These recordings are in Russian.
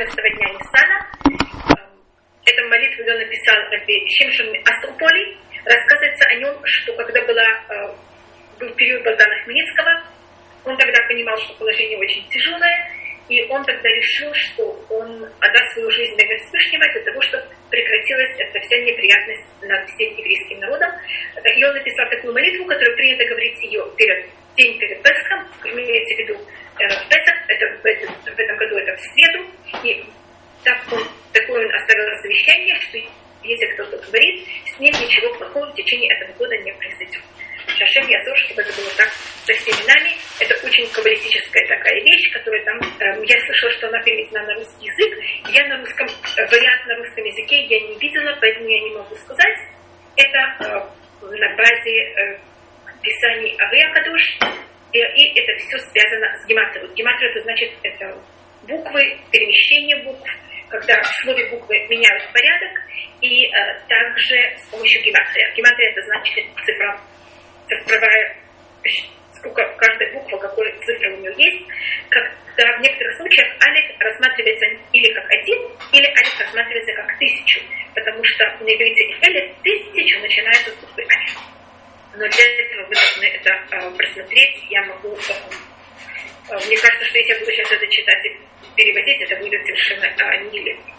14 дня Ниссана. Эту молитву он написал Раби Шимшин Астрополи. Рассказывается о нем, что когда была, был период Богдана Хмельницкого, он тогда понимал, что положение очень тяжелое, и он тогда решил, что он отдаст свою жизнь для Всевышнего для того, чтобы прекратилась эта вся неприятность над всем еврейским народом. И он написал такую молитву, которую принято говорить ее перед день перед Песхом, имеется в виду э, Песах, это в, этом, в этом году это в среду, и так он, такое он оставил завещание, что если кто-то говорит, с ним ничего плохого в течение этого года не произойдет. Шашем Язор, чтобы это было так со всеми нами. Это очень каббалистическая такая вещь, которая там, э, я слышала, что она переведена на русский язык. Я на русском, э, вариант на русском языке я не видела, поэтому я не могу сказать. Это э, на базе э, писаний Авея Кадуш, и, и это все связано с гематрией. Гематрия это значит это буквы, перемещение букв, когда в слове буквы меняют порядок, и э, также с помощью гематрии. Гематрия это значит цифра цифровая, сколько каждая буква, какой цифра у нее есть, когда в некоторых случаях алиф рассматривается или как один, или алиф рассматривается как тысячу, потому что на иврите алиф тысячу начинается с буквы алиф. Но для этого вы должны это э, просмотреть. Я могу... Э, мне кажется, что если я буду сейчас это читать и переводить, это будет совершенно э, нелегко.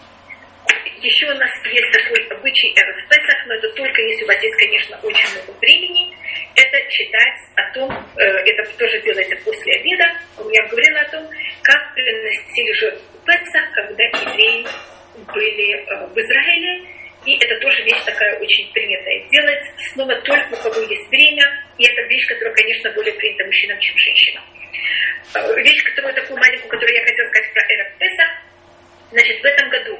Еще у нас есть такой обычай Эрф Песах, но это только если у вас есть, конечно, очень много времени. Это читать о том, э, это тоже делается после обеда. Я говорила о том, как приносили жертву Песах, когда евреи были э, в Израиле. И это тоже вещь такая очень принятая делать. Снова только у кого есть время. И это вещь, которая, конечно, более принята мужчинам, чем женщинам. Э, вещь, которую такую маленькую, которую я хотела сказать про Эрф Песах. Значит, в этом году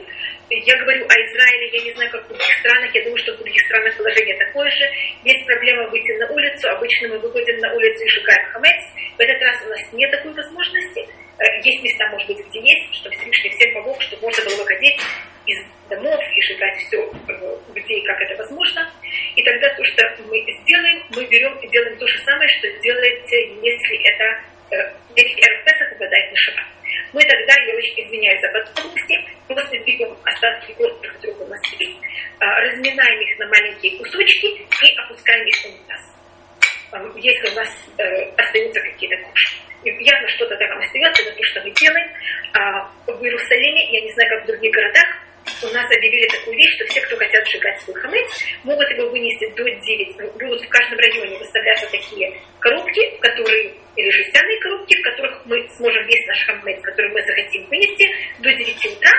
я говорю о Израиле, я не знаю, как в других странах, я думаю, что в других странах положение такое же. Есть проблема выйти на улицу, обычно мы выходим на улицу и сжигаем хамец. В этот раз у нас нет такой возможности. Э, есть места, может быть, где есть, что Всевышний всем помог, чтобы можно было выходить из домов и сжигать все, где и как это возможно. И тогда то, что мы сделаем, мы берем и делаем то же самое, что делаете, если это, э, если РПС попадает на шаббат. Мы тогда, я очень извиняюсь за подробности, просто берем остатки костей, которые у нас разминаем их на маленькие кусочки и опускаем их в унитаз. Если у нас э, остаются какие-то куши. Явно что-то там остается, это то, что мы делаем. А в Иерусалиме, я не знаю, как в других городах, у нас объявили такую вещь, что все, кто хотят сжигать свой хамец, могут его вынести до 9. Будут в каждом районе выставляться такие коробки, которые, или жестяные коробки, в которых мы сможем весь наш хамец, который мы захотим вынести, до 9 утра.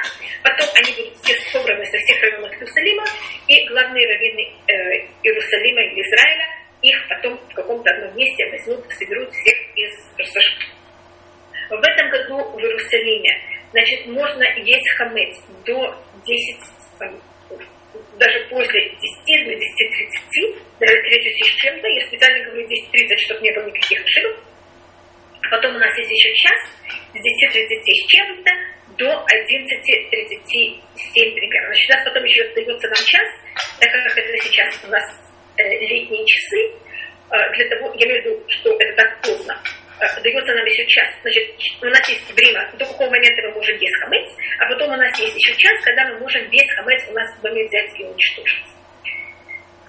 Потом они будут все собраны со всех районов Иерусалима, и главные раввины э, Иерусалима или Израиля их потом в каком-то одном месте возьмут, соберут всех из. В этом году в Иерусалиме значит, можно есть хамец до 10, даже после 10 до 10.30, даже 30 с чем-то, я специально говорю 10.30, чтобы не было никаких ошибок. А потом у нас есть еще час с 10.30 с чем-то до 11.37 примерно. Значит, у нас потом еще остается нам час, так как это сейчас у нас э, летние часы, э, для того, я имею в виду, что это так поздно, дается нам еще час. Значит, у нас есть время, до какого момента мы можем без хамец, а потом у нас есть еще час, когда мы можем без хамец у нас в доме взять и уничтожить.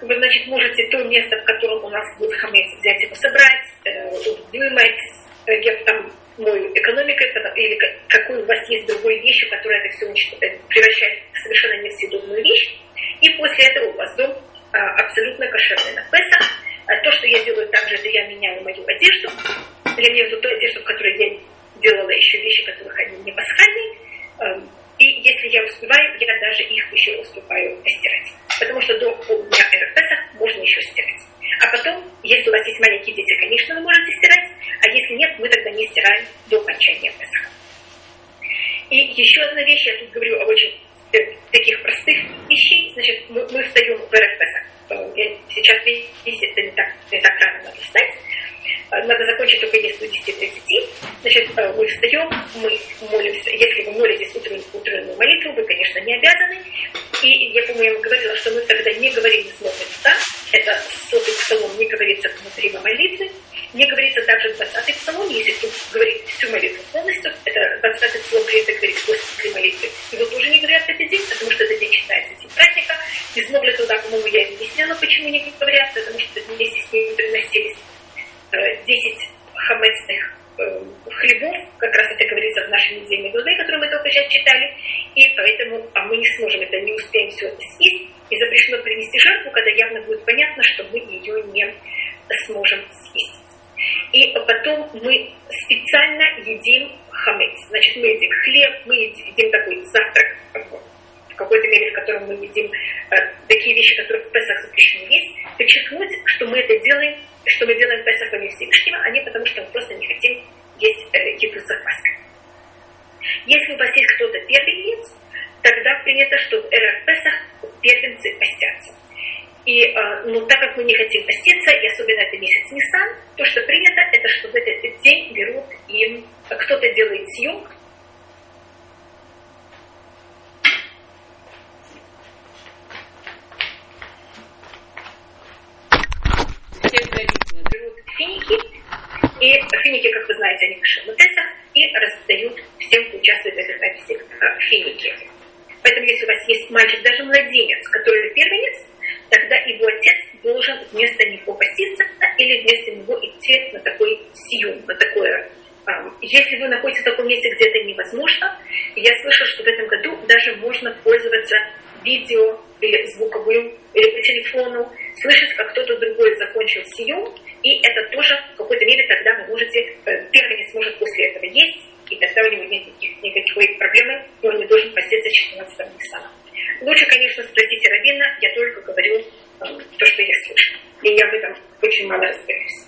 Вы, значит, можете то место, в котором у нас будет хамец, взять его собрать, э, вымыть, э, там мою экономикой, или какую у вас есть другой вещь, которая это все э, превращает в совершенно несъедобную вещь. И после этого у вас дом а, абсолютно кошерный на Песах. А то, что я делаю также, это я меняю мою одежду, я имею в виду ту в которой я делала еще вещи, которых они не пасхальные. Эм, и если я успеваю, я даже их еще успеваю стирать. Потому что до полдня Эрфеса можно еще стирать. А потом, если у вас есть маленькие дети, конечно, вы можете стирать. А если нет, мы тогда не стираем до окончания Песаха. И еще одна вещь, я тут говорю о очень э, таких простых вещей. Значит, мы, мы встаем в Эрфеса. Э, сейчас, видите, это не так, не так рано надо встать. Э, надо закончить только если до 10.30. Значит, э, мы встаем, мы молимся. Если вы молитесь утреннюю, утреннюю молитву, вы, конечно, не обязаны. И я, по-моему, говорила, что мы тогда не говорим смотрим да? Это сотый псалом не говорится внутри молитвы. Не говорится также 20-й псалом, если тут говорить всю молитву полностью. Это 20-й большинство принято говорить после молитвы. Его тоже не говорят в этот день, потому что этот день считается день праздника. Из Могли туда, по-моему, я объясняла, почему не говорят, потому что вместе с ними приносились 10 хамецных хлебов, как раз это говорится в нашей недельной главе, которую мы только сейчас читали, и поэтому а мы не сможем это, не успеем все съесть, и запрещено принести жертву, когда явно будет понятно, что мы ее не сможем съесть. И потом мы специально едим хамец. Значит, мы едим хлеб, мы едим такой завтрак в какой-то мере, в котором мы едим э, такие вещи, которые в Песах запрещены есть, подчеркнуть, что мы это делаем, что мы делаем Песах во имя Всевышнего, а не потому, что мы просто не хотим есть э, еду с запаской. Если есть кто-то первенец, тогда принято, что в Эрах Песах первенцы постятся. И, э, ну, так как мы не хотим поститься, и особенно это месяц Нисан, то, что принято, это что в этот день берут и кто-то делает съемку, финики, и финики, как вы знаете, они пишут в Тесах и раздают всем, кто участвует в этой записи, финики. Поэтому, если у вас есть мальчик, даже младенец, который первенец, тогда его отец должен вместо него поститься или вместо него идти на такой сиюм, на такое если вы находитесь в таком месте, где это невозможно, я слышала, что в этом году даже можно пользоваться видео или звуковым, или по телефону, слышать, как кто-то другой закончил сию, и это тоже в какой-то мере тогда вы можете, э, первый не сможет после этого есть, и тогда у него нет никаких, никакой проблемы, и он не должен поститься 14 Ниссана. Лучше, конечно, спросите Равина, я только говорю э, то, что я слышу. И я в этом очень мало разбираюсь.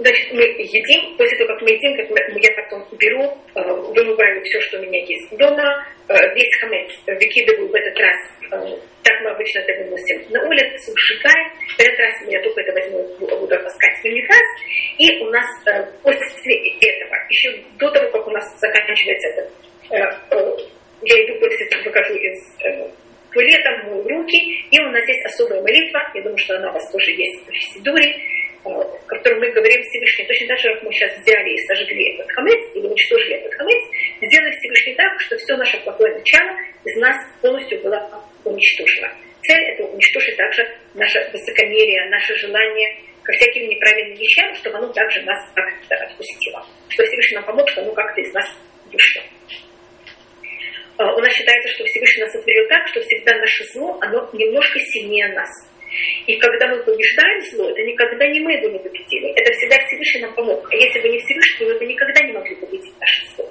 Значит, мы едим, после того, как мы едим, как мы, я потом беру, э, вымываю все, что у меня есть дома, э, весь хамец выкидываю в этот раз, э, так мы обычно это выносим на улицу, сжигаем. В этот раз я только это возьму, буду опускать в унитаз. И у нас э, после этого, еще до того, как у нас заканчивается это, э, э, я иду после этого, выхожу из э, туалета, мою руки, и у нас есть особая молитва, я думаю, что она у вас тоже есть в Сидуре, о котором мы говорим Всевышний, точно так же, как мы сейчас взяли и сожгли этот хамец, или уничтожили этот хамец, сделали Всевышний так, что все наше плохое начало из нас полностью было уничтожено. Цель это уничтожить также наше высокомерие, наше желание ко всяким неправильным вещам, чтобы оно также нас как-то отпустило. Что Всевышний нам помог, что оно как-то из нас вышло. А, у нас считается, что Всевышний нас сотворил так, что всегда наше зло, оно немножко сильнее нас. И когда мы побеждаем зло, это никогда не мы его не победили. Это всегда Всевышний нам помог. А если бы не Всевышний, мы бы никогда не могли победить наше зло.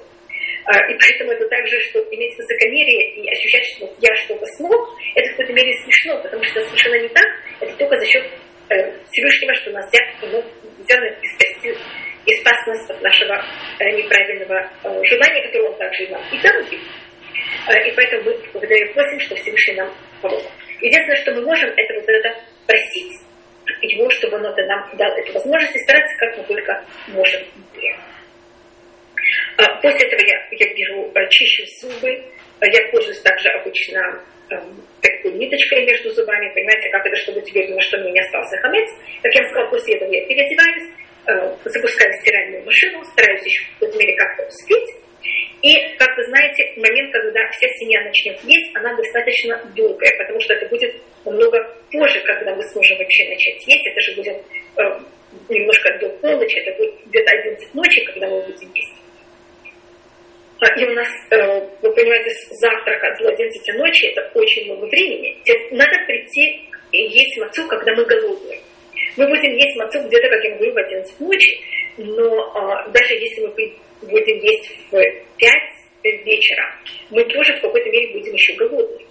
А, и поэтому это также, что иметь высокомерие и ощущать, что я что-то смог, это в какой-то мере смешно, потому что совершенно не так. Это только за счет э, Всевышнего, что нас взят, ну, взял и спасти и спас нас от нашего э, неправильного э, желания, которое он также нам и дал. И поэтому мы благодарим просим, что Всевышний нам помог. Единственное, что мы можем, это вот это просить его, чтобы он это нам дал эту возможность и стараться, как мы только можем. А после этого я, я беру, э, чищу зубы, я пользуюсь также обычно эм, такой ниточкой между зубами, понимаете, как это, чтобы тебе на что мне не остался хамец. Как я сказала, после этого я переодеваюсь, э, запускаю стиральную машину, стараюсь еще в какой-то мере как-то успеть. И, как вы знаете, момент, когда вся семья начнет есть, она достаточно долгая, потому что это будет намного позже, когда мы сможем вообще начать есть. Это же будет э, немножко до полночи, это будет где-то 11 ночи, когда мы будем есть. А, и у нас, э, вы понимаете, завтрак от 11 ночи это очень много времени. Надо прийти и есть мацу, когда мы голодные. Мы будем есть мацу где-то, как я говорю, в 11 ночи, но э, даже если мы будем есть в 5 вечера, мы тоже в какой-то мере будем еще голодны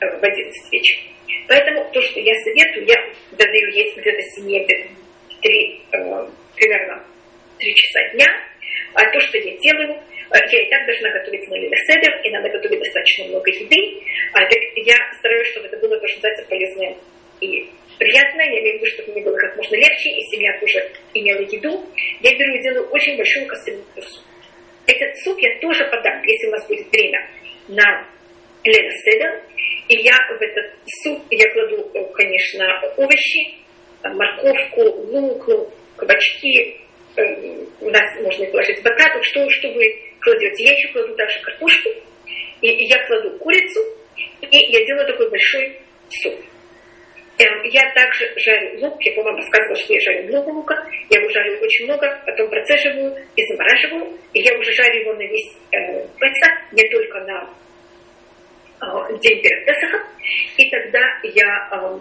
э, в 11 вечера. Поэтому то, что я советую, я даю есть где-то семье 3, э, примерно 3 часа дня, а то, что я делаю, э, я и так должна готовить на седер, и надо готовить достаточно много еды. А так я стараюсь, чтобы это было, то, что называется, полезное и приятное. Я имею в виду, чтобы мне было как можно легче, и семья тоже имела еду. Я беру и делаю очень большую кастрюлю суп. Этот суп я тоже подам, если у нас будет время, на Лена Седер. И я в этот суп я кладу, э, конечно, овощи, морковку, лук, кабачки. Э, у нас можно положить батату, что, что вы кладете. Я еще кладу также картошку, и я кладу курицу, и я делаю такой большой суп. Эм, я также жарю лук, я вам рассказывала, что я жарю много лука, я его жарю очень много, потом процеживаю и замораживаю, и я уже жарю его на весь э, Песах, не только на э, день перед Песахом, и тогда я, э,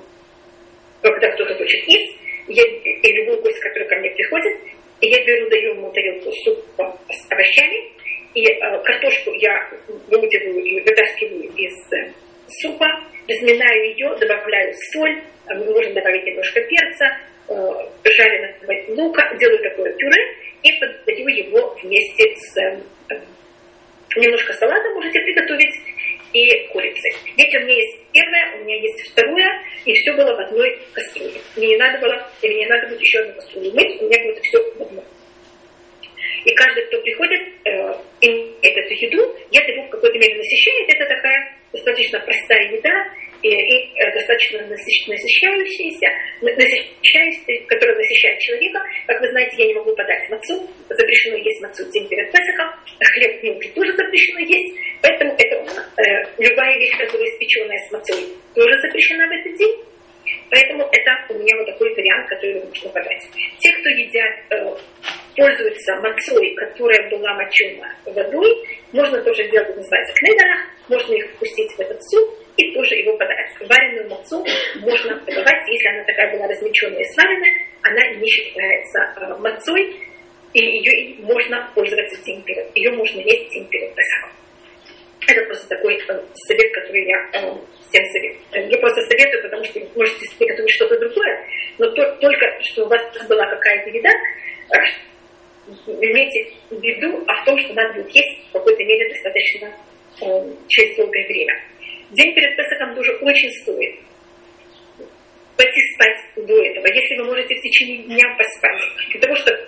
когда кто-то хочет есть, я, и любой гость, который ко мне приходит, я беру, даю ему тарелку супа с овощами, и э, картошку я выудиваю и вытаскиваю из э, супа, разминаю ее, добавляю соль, э, можно добавить немножко перца, э, жареного лука, делаю такое пюре и подаю его вместе с э, немножко салата можете приготовить и курицы. Видите, у меня есть первое, у меня есть второе, и все было в одной кастрюле. Мне не надо было, или мне надо будет еще одну кастрюлю мыть, у меня будет все в одной. И каждый, кто приходит, э, имеет эту еду, я его в какой-то мере насыщает. Это такая достаточно простая еда, и, и э, достаточно насыщающаяся, насыщающаяся, которая насыщает человека. Как вы знаете, я не могу подать мацу, запрещено есть мацу день перед Песохом, хлеб мне уже тоже запрещено есть, поэтому это э, любая вещь, которая испеченная с мацой, тоже запрещена в этот день. Поэтому это у меня вот такой вариант, который можно подать. Те, кто едят, э, пользуются мацой, которая была мочена водой, можно тоже сделать, называется кнедера, можно их впустить в этот суп и тоже его подать. Вареную мацу можно подавать, если она такая была размеченная и сваренная, она не считается э, мацой, и ее можно пользоваться день перед, ее можно есть день перед Песахом. Это просто такой э, совет, который я э, всем советую. Я просто советую, потому что вы можете приготовить что-то другое, но то, только, что у вас была какая-то еда, э, имейте в виду о том, что надо будет есть в какой-то мере достаточно э, через долгое время. День перед Песохом тоже очень стоит пойти спать до этого, если вы можете в течение дня поспать. Для того, чтобы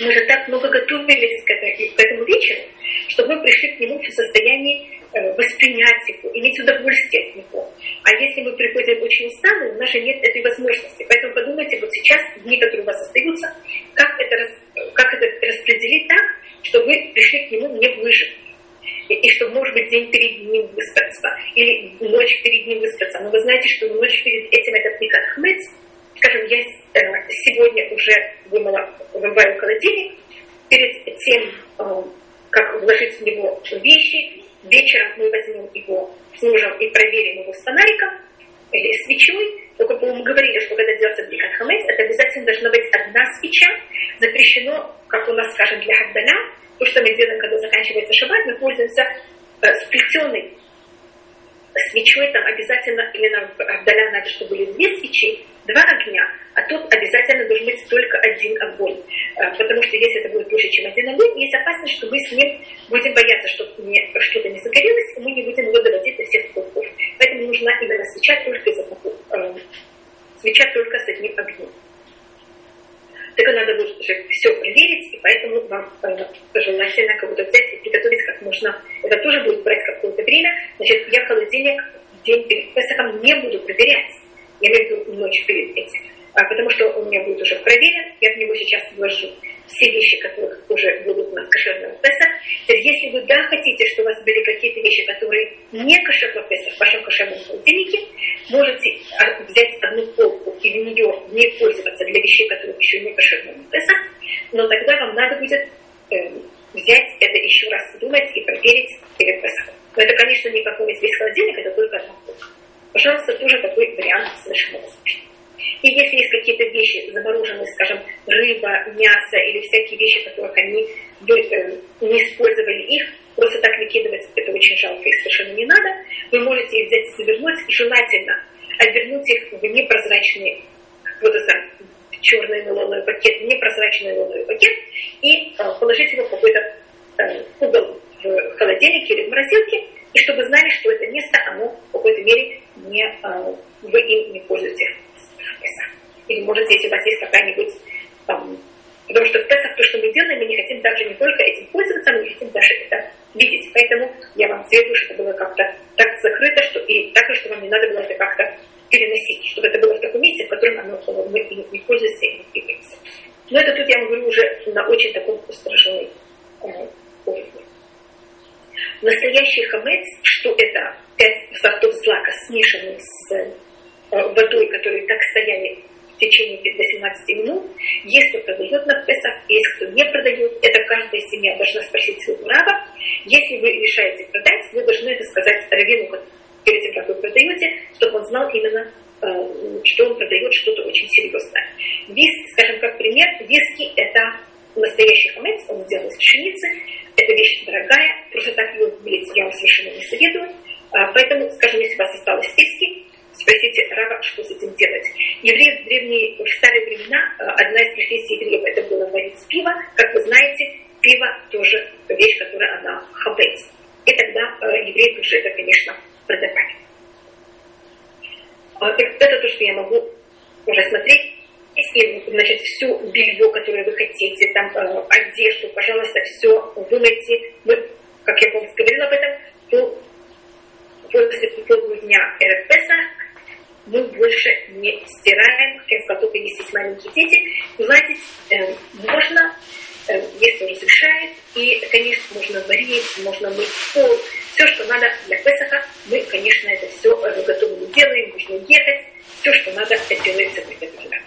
мы же так много готовились к, этой, к этому вечеру, чтобы мы пришли к нему в состоянии э, воспринять его, иметь удовольствие от него. А если мы приходим очень усталые, у нас же нет этой возможности. Поэтому подумайте вот сейчас, дни, которые у вас остаются, как это, как это распределить так, чтобы вы пришли к нему не выжив. И, и чтобы, может быть, день перед ним выспаться, или ночь перед ним выспаться. Но вы знаете, что ночь перед этим это никак хмыц, скажем, я э, сегодня уже вымыла, вымываю холодильник, перед тем, э, как вложить в него вещи, вечером мы возьмем его с мужем и проверим его с фонариком или свечой. Только мы говорили, что когда делается бликат хамец, это обязательно должна быть одна свеча. Запрещено, как у нас, скажем, для хабдаля, то, что мы делаем, когда заканчивается шаббат, мы пользуемся э, сплетенной свечой, там обязательно, или нам Авдаля надо, чтобы были две свечи, два огня, а тут обязательно должен быть только один огонь. А, потому что если это будет больше, чем один огонь, есть опасность, что мы с ним будем бояться, что что-то не загорелось, и мы не будем его доводить до всех пухов. Поэтому нужна именно свеча только из одного, э, свеча только с одним огнем. Так надо будет уже все проверить, и поэтому вам э, желательно кого-то взять и приготовить как можно. Это тоже будет брать какое-то время. Значит, я холодильник день перед Песохом не буду проверять. Я имею в виду ночь перед этим. А, потому что он у меня будет уже проверен, я в него сейчас вложу все вещи, которых уже будут на кошерном Песах. Теперь, если вы да хотите, что у вас были какие-то вещи, которые не кошерного Песах в вашем кошерном холодильнике, можете а, взять одну полку и в нее не пользоваться для вещей, которые еще не кошерного Песах, но тогда вам надо будет э, взять это еще раз думать и проверить перед Песахом. Но это, конечно, не какой-нибудь весь холодильник, это только одна полка. Пожалуйста, тоже такой вариант совершенно возможен. И если есть какие-то вещи замороженные, скажем, рыба, мясо или всякие вещи, которых они э, не использовали их, просто так выкидывать, это очень жалко и совершенно не надо. Вы можете их взять и завернуть, и желательно обернуть их в непрозрачный, вот это черный нейлоновый пакет, непрозрачный нейлоновый пакет, и э, положить его в какой-то э, угол в холодильнике или в морозилке, и чтобы знали, что это место, оно в какой-то мере не, вы им не пользуетесь или может, если у вас есть какая-нибудь там... Потому что в Песах то, что мы делаем, мы не хотим также не только этим пользоваться, мы хотим даже это видеть. Поэтому я вам советую, чтобы было как-то так закрыто, что и так, что вам не надо было это как-то переносить, чтобы это было в таком месте, в котором оно, мы не пользуемся и не двигаемся. Но это тут я говорю уже на очень таком устрашенной э, уровне. Настоящий хамец, что это пять сортов злака, смешанные с водой, которые так стояли в течение до 17 минут. Есть кто продает на Песах, есть кто не продает. Это каждая семья должна спросить своего раба. Если вы решаете продать, вы должны это сказать раввину перед тем, как вы продаете, чтобы он знал именно, э, что он продает что-то очень серьезное. Виски, скажем, как пример, виски это настоящий хамец, он сделан из пшеницы, это вещь дорогая, просто так ее блиц я вам совершенно не советую. А, поэтому, скажем, если у вас осталось виски, спросите раба, что с этим делать. Евреи в древние, в старые времена, а, одна из профессий евреев это было варить пиво. Как вы знаете, пиво тоже вещь, которая она хабец. И тогда э, евреи тоже это, конечно, продавали. Это то, что я могу уже смотреть и, значит, все белье, которое вы хотите, там, э, одежду, пожалуйста, все вымойте. Мы, как я помню, говорила об этом, то после полудня РФПСа мы больше не стираем, как только есть маленькие дети. Знаете, э, можно, э, если разрешает, и, конечно, можно варить, можно мыть пол, все, что надо для Песаха, мы, конечно, это все готовы делаем, можно ехать, все, что надо, это делается это время.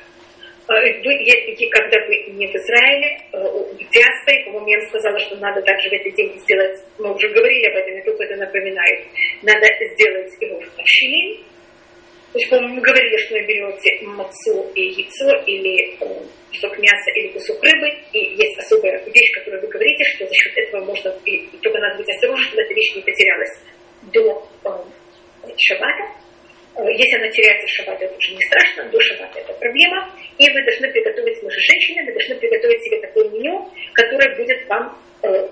Вы, если, когда вы не в Израиле, э, в диаспоре, по-моему, я вам сказала, что надо также в этот день сделать, мы уже говорили об этом, я только это напоминаю, надо сделать его в товщине. То есть, по-моему, говорили, что вы берете мацу и яйцо, или э, кусок мяса, или кусок рыбы, и есть особая вещь, которую вы говорите, что за счет этого можно, и только надо быть осторожным, чтобы эта вещь не потерялась до э, шабата. Э, если она теряется в шаббат, это уже не страшно, до шаббата это проблема. И вы должны приготовить, мы же женщины, вы должны приготовить себе такое меню, которое будет вам, э,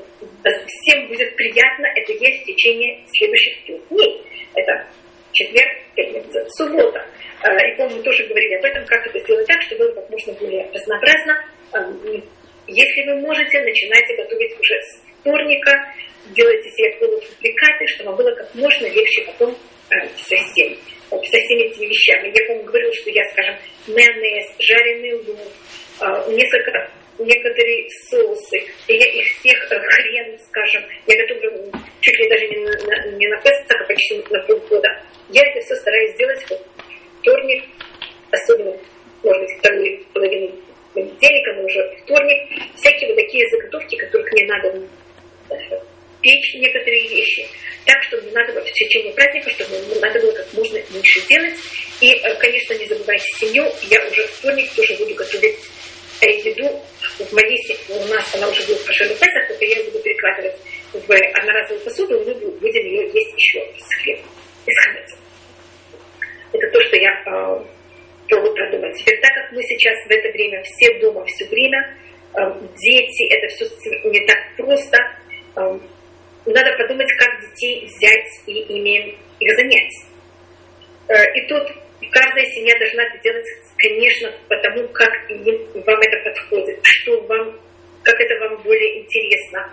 всем будет приятно это есть в течение следующих трех дней. Это четверг, пятница, суббота. Э, и, по-моему, тоже говорили об этом, как это сделать так, чтобы было как можно более разнообразно. Э, если вы можете, начинайте готовить уже с вторника, делайте себе полуфабрикаты, чтобы было как можно легче потом э, совсем со всеми этими вещами. Я, по-моему, говорила, что я, скажем, майонез, жареный лук, несколько, некоторые соусы, и я их всех э, хрен, скажем, я готовлю чуть ли даже не на, не на Песах, а почти на полгода. Я это все стараюсь сделать в вторник, особенно, может быть, вторую половину понедельника, но уже вторник. Всякие вот такие заготовки, которых мне надо печь некоторые вещи, так, чтобы не надо было в течение праздника, чтобы не надо было как можно меньше делать. И, э, конечно, не забывайте семью. Я уже вторник тоже буду готовить еду в моей у нас она уже будет кошеле Песах, только я буду перекладывать в одноразовую посуду, мы будем ее есть еще с хлебом, из хамеца. Это то, что я э, пробую продумать. Теперь, так как мы сейчас в это время все дома все время, э, дети, это все не так просто, э, надо подумать, как детей взять и ими их занять. Э, и тут каждая семья должна это делать, конечно, потому как вам это подходит, что вам, как это вам более интересно.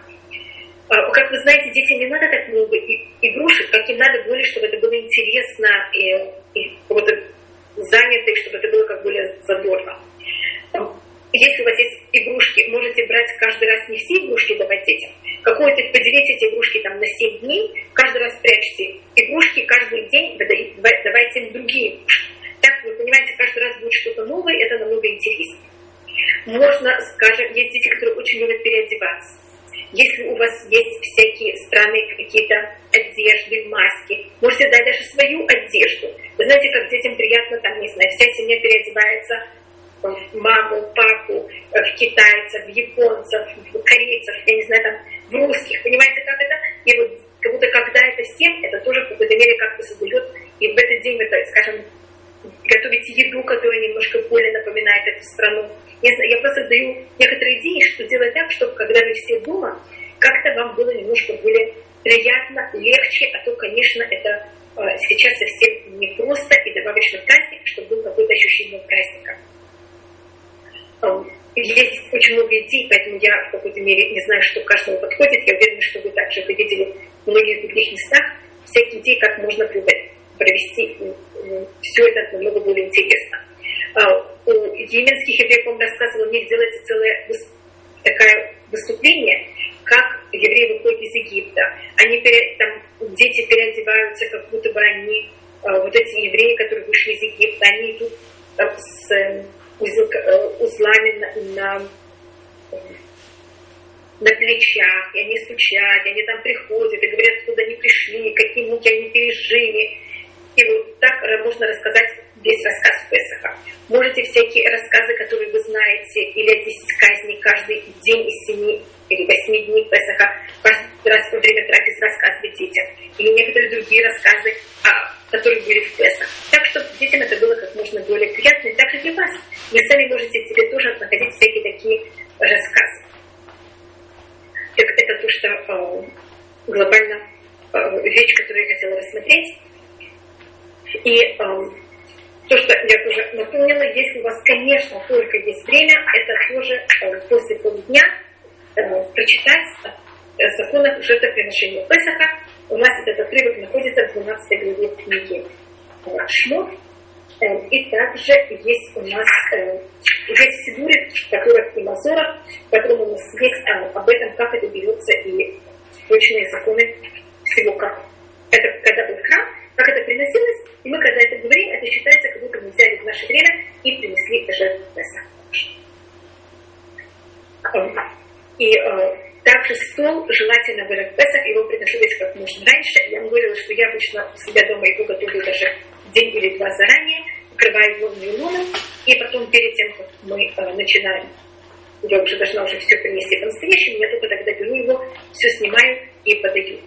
Э, как вы знаете, детям не надо так много игрушек, как им надо более, чтобы это было интересно и, и вот занято, чтобы это было как более задорно. Если у вас есть игрушки, можете брать каждый раз не все игрушки давать детям. Какое-то поделите эти игрушки там на 7 дней, каждый раз прячьте игрушки, каждый день давайте им другие игрушки. Так, вы понимаете, каждый раз будет что-то новое, это намного интереснее. Можно, скажем, есть дети, которые очень любят переодеваться. Если у вас есть всякие странные какие-то одежды, маски, можете дать даже свою одежду. Вы знаете, как детям приятно, там, не знаю, вся семья переодевается маму, папу, э, в китайцев, в японцев, в корейцев, я не знаю, там, в русских. Понимаете, как это? И вот как будто когда это всем, это тоже в какой-то мере как-то создает, и в этот день это, скажем, готовить еду, которая немножко более напоминает эту страну. Я, я просто даю некоторые идеи, что делать так, чтобы когда вы все дома, как-то вам было немножко более приятно, легче, а то, конечно, это э, сейчас совсем непросто и добавочный праздник, чтобы было какое-то ощущение праздника. Есть очень много идей, поэтому я в какой-то мере не знаю, что каждому подходит. Я уверена, что вы также это видели в многих других местах. Всякие идеи, как можно провести все это намного более интересно. А, у йеменских евреев, он рассказывал, у них делается целое такое выступление, как евреи выходят из Египта. Они там, дети переодеваются, как будто бы они, э, вот эти евреи, которые вышли из Египта, они идут э, с узлами на, на на плечах, и они стучат, и они там приходят, и говорят, откуда они пришли, какие муки они пережили. И вот так можно рассказать весь рассказ Песаха. Можете всякие рассказы, которые вы знаете, или о 10 казней каждый день из 7 или 8 дней Песаха, раз во время трапез рассказывать детям. Или некоторые другие рассказы, а, которые были в Песах. Так, чтобы детям это было как можно более приятно, и также для вас. Вы сами можете себе тоже находить всякие такие рассказы. Это, это то, что э, глобально э, вещь, которую я хотела рассмотреть. И э, то, что я тоже напомнила, если у вас, конечно, только есть время, это тоже э, после полудня э, прочитать о законах жертвоприношения Песаха. У нас этот отрывок находится в 12 главе книги э, Шмот. Э, и также есть у нас э, есть сидуры, которых и Мазоров, котором у нас есть а, об этом, как это берется и точные законы всего как. Это когда был храм, как это приносилось, и мы, когда это говорим, это считается, как будто мы взяли в наше время и принесли жертву Песах. И э, также стол желательно в Песах, его приносилось как можно раньше. Я вам говорила, что я обычно у себя дома его готовлю даже день или два заранее, покрываю его нейлоном, и потом перед тем, как мы э, начинаем, я уже должна уже все принести по-настоящему, я только тогда беру его, все снимаю и подаю.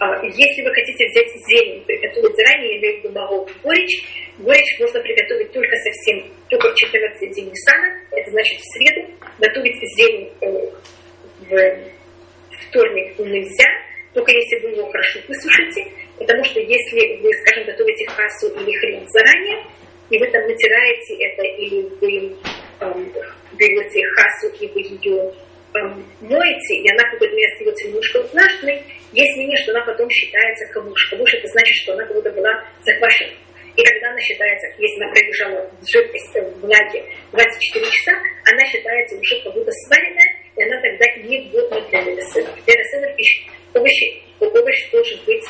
А, если вы хотите взять зелень, приготовить заранее, имею в виду морок, горечь, горечь можно приготовить только совсем, только в 14 день Ниссана, это значит в среду. Готовить зелень э, в вторник нельзя, только если вы его хорошо высушите, потому что если вы, скажем, готовите хасу или хрен заранее, и вы там натираете это, или вы эм, берете хасу, и вы ее эм, моете, и она какое-то время остается немножко влажной, есть мнение, что она потом считается камуш. Камуш это значит, что она как будто была захвачена. И когда она считается, если она пролежала жидкость в влаге 24 часа, она считается уже как будто сваренная, и она тогда не годна для. Для ледосына пища овощи, овощ должен быть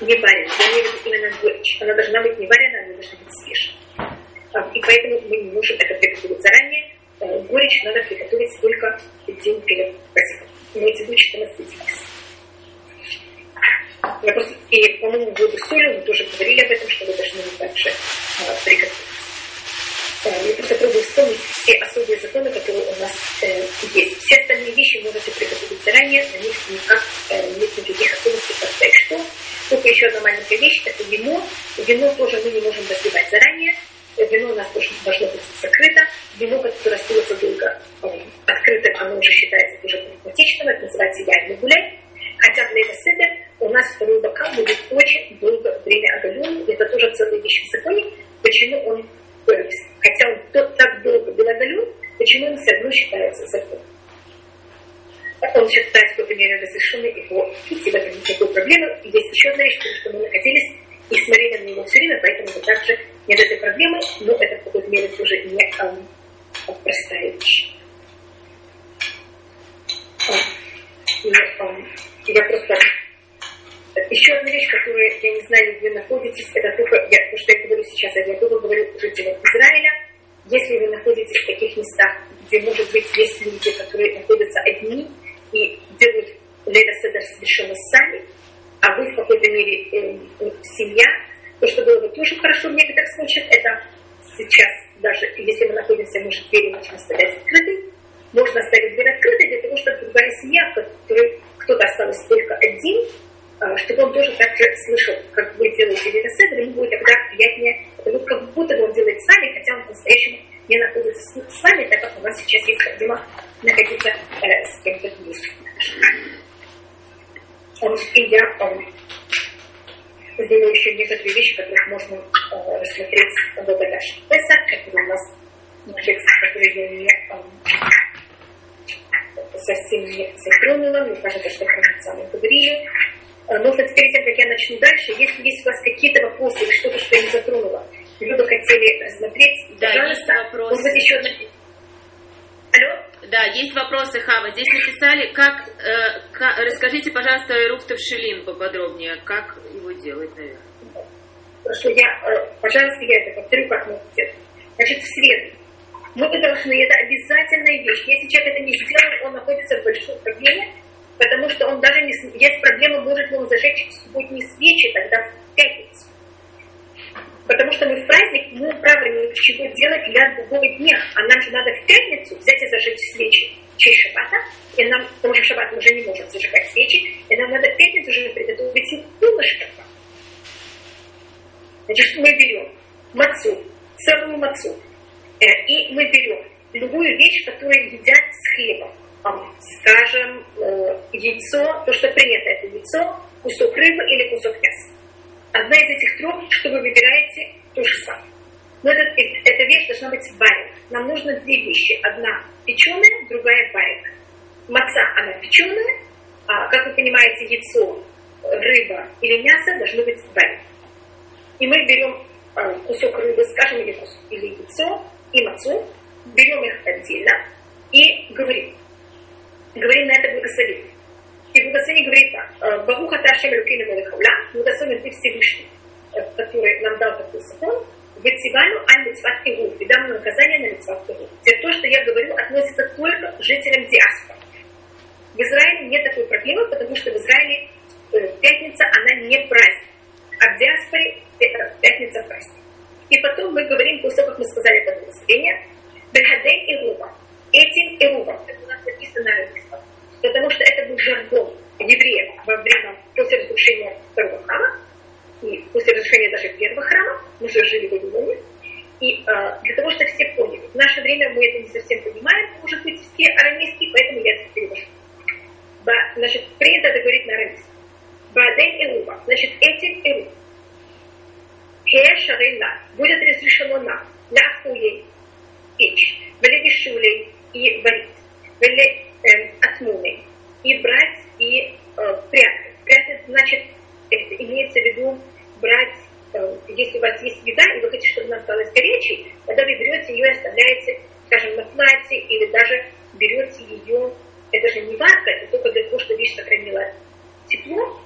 не варен. Я имею в виду именно горечь. Она должна быть не варена, она должна быть свежей. А, и поэтому мы не можем это приготовить заранее. Э, горечь надо приготовить только день перед Пасхой. Имеется в виду 14 дней. Я просто, и, по-моему, воду солью мы тоже говорили об этом, что вы должны также а, приготовить. Я просто пробую все особые законы, которые у нас э, есть. Все остальные вещи можете приготовить заранее, на них никак э, нет никаких особенностей поставить. Что? Только еще одна маленькая вещь, это вино. Вино тоже мы не можем допивать заранее. Вино у нас тоже должно быть закрыто. Вино, которое остается долго э, открытым, оно уже считается уже проблематичным. Это называется яйный гуляй. Хотя для Седер у нас второй бокал будет очень долго время оголенным. Это тоже целая вещь в законе. Почему он, хотя он так долго был оголен, почему он все равно считается законом. Он считается в какой-то мере разрешенным, его в этом никакой проблемы. И есть еще одна вещь, потому что мы находились и смотрели на него все время, поэтому это также нет этой проблемы, но это в какой-то мере тоже не а, простая вещь. И, а, я просто... Еще одна вещь, которую я не знаю, где находитесь, это только, я, то, что я говорю сейчас, я только говорю жителям Израиля. Если вы находитесь в таких местах, где, может быть, есть люди, которые находятся одни и делают Леда Седер совершенно сами, а вы в какой-то мере э, семья, то, что было бы тоже хорошо в некоторых случаях, это сейчас даже, если мы находимся, может, двери можно оставлять открытой, можно оставить дверь открытой для того, чтобы другая семья, которая кто-то остался только один, чтобы он тоже так же слышал, как вы делаете велосипед, ему будет тогда приятнее, это как будто бы он делает с вами, хотя он по-настоящему не находится с, вами, так как у вас сейчас есть необходимо находиться э, с кем-то вместе. И я э, сделаю еще некоторые вещи, которых можно э, рассмотреть в Богадаш Песах, которые у нас на текст, который я не совсем не затронула, мне кажется, что это самое говорили. Но вот перед тем, как я начну дальше, если есть у вас какие-то вопросы или что-то, что я не затронула, вы бы хотели рассмотреть, да, пожалуйста. Есть вопрос. Может быть, еще одна... Алло? Да, есть вопросы, Хава. Здесь написали, как, э, как расскажите, пожалуйста, Руфтов Шилин поподробнее, как его делать, наверное. Хорошо, я, э, пожалуйста, я это повторю, как мы делать. Значит, свет. Мы должны, это обязательная вещь. Если человек это не сделает, он находится в большой проблеме, потому что он даже не... Есть проблема, может ли он зажечь субботние свечи тогда в пятницу. Потому что мы в праздник, мы правы ничего делать для другого дня. А нам же надо в пятницу взять и зажечь свечи в честь шаббата. И нам, потому что в мы уже не можем зажигать свечи. И нам надо в пятницу уже приготовить донышко. Значит, мы берем мацу, целую мацу. Э, и мы берем любую вещь, которую едят с хлебом. Скажем, э, яйцо, то, что принято, это яйцо, кусок рыбы или кусок мяса одна из этих трех, что вы выбираете, то же самое. Но этот, эта вещь должна быть варена. Нам нужно две вещи. Одна печеная, другая варена. Маца, она печеная, а, как вы понимаете, яйцо, рыба или мясо должны быть варены. И мы берем кусок рыбы, скажем, или, кусок, или яйцо, и мацу, берем их отдельно и говорим. Говорим на это благословение. И благословение говорит так. «Э, Багуха Ташем Рукина Малахауля, благословен ты Всевышний, который нам дал такой закон, Вативану аль митцват Игу, и дам наказание на митцват. Теперь то, что я говорю, относится только жителям диаспоры. В Израиле нет такой проблемы, потому что в Израиле пятница, она не праздник. А в диаспоре это пятница праздник. И потом мы говорим, после того, как мы сказали это благословение, Бельхадей Ируба. Этим Ирубом, это у нас написано потому что это был жаргон евреев во время, после разрушения второго храма, и после разрушения даже первого храма, мы же жили в Вавилоне, и э, для того, чтобы все поняли, в наше время мы это не совсем понимаем, может быть, все арамейские, поэтому я это перевожу. Ба, значит, принято это говорить на арамейском. Баден Элуба, значит, этим Элуба. Хе Шарейна, будет разрешено нам, ляхуей, печь, велевишулей и варить, э, отмуны, и брать и э, прятать. Прятать значит, это имеется в виду брать, э, если у вас есть еда, и вы хотите, чтобы она осталась горячей, тогда вы берете ее и оставляете, скажем, на платье, или даже берете ее, это же не варка, это только для того, чтобы вещь сохранила тепло,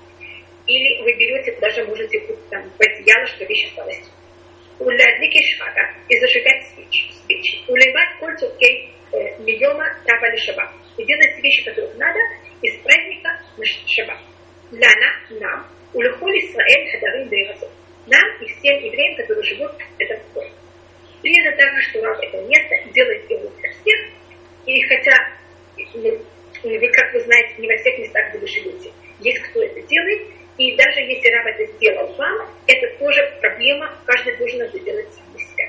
или вы берете, даже можете там, в одеяло, чтобы вещь осталась Улядлики шхага и зажигать свечи. свечи. Уливать кольцо кей миллиона трава шаба и делать вещи, которые надо, из праздника на шаббат. Лана, нам, улехоль Исраэль хадарим бейразот. Нам и всем евреям, которые живут в этом городе. Принято также, что раб это место делает его для всех. И хотя, ну, вы, как вы знаете, не во всех местах, где вы живете, есть кто это делает, и даже если раб это сделал вам, это тоже проблема, каждый должен это делать для себя.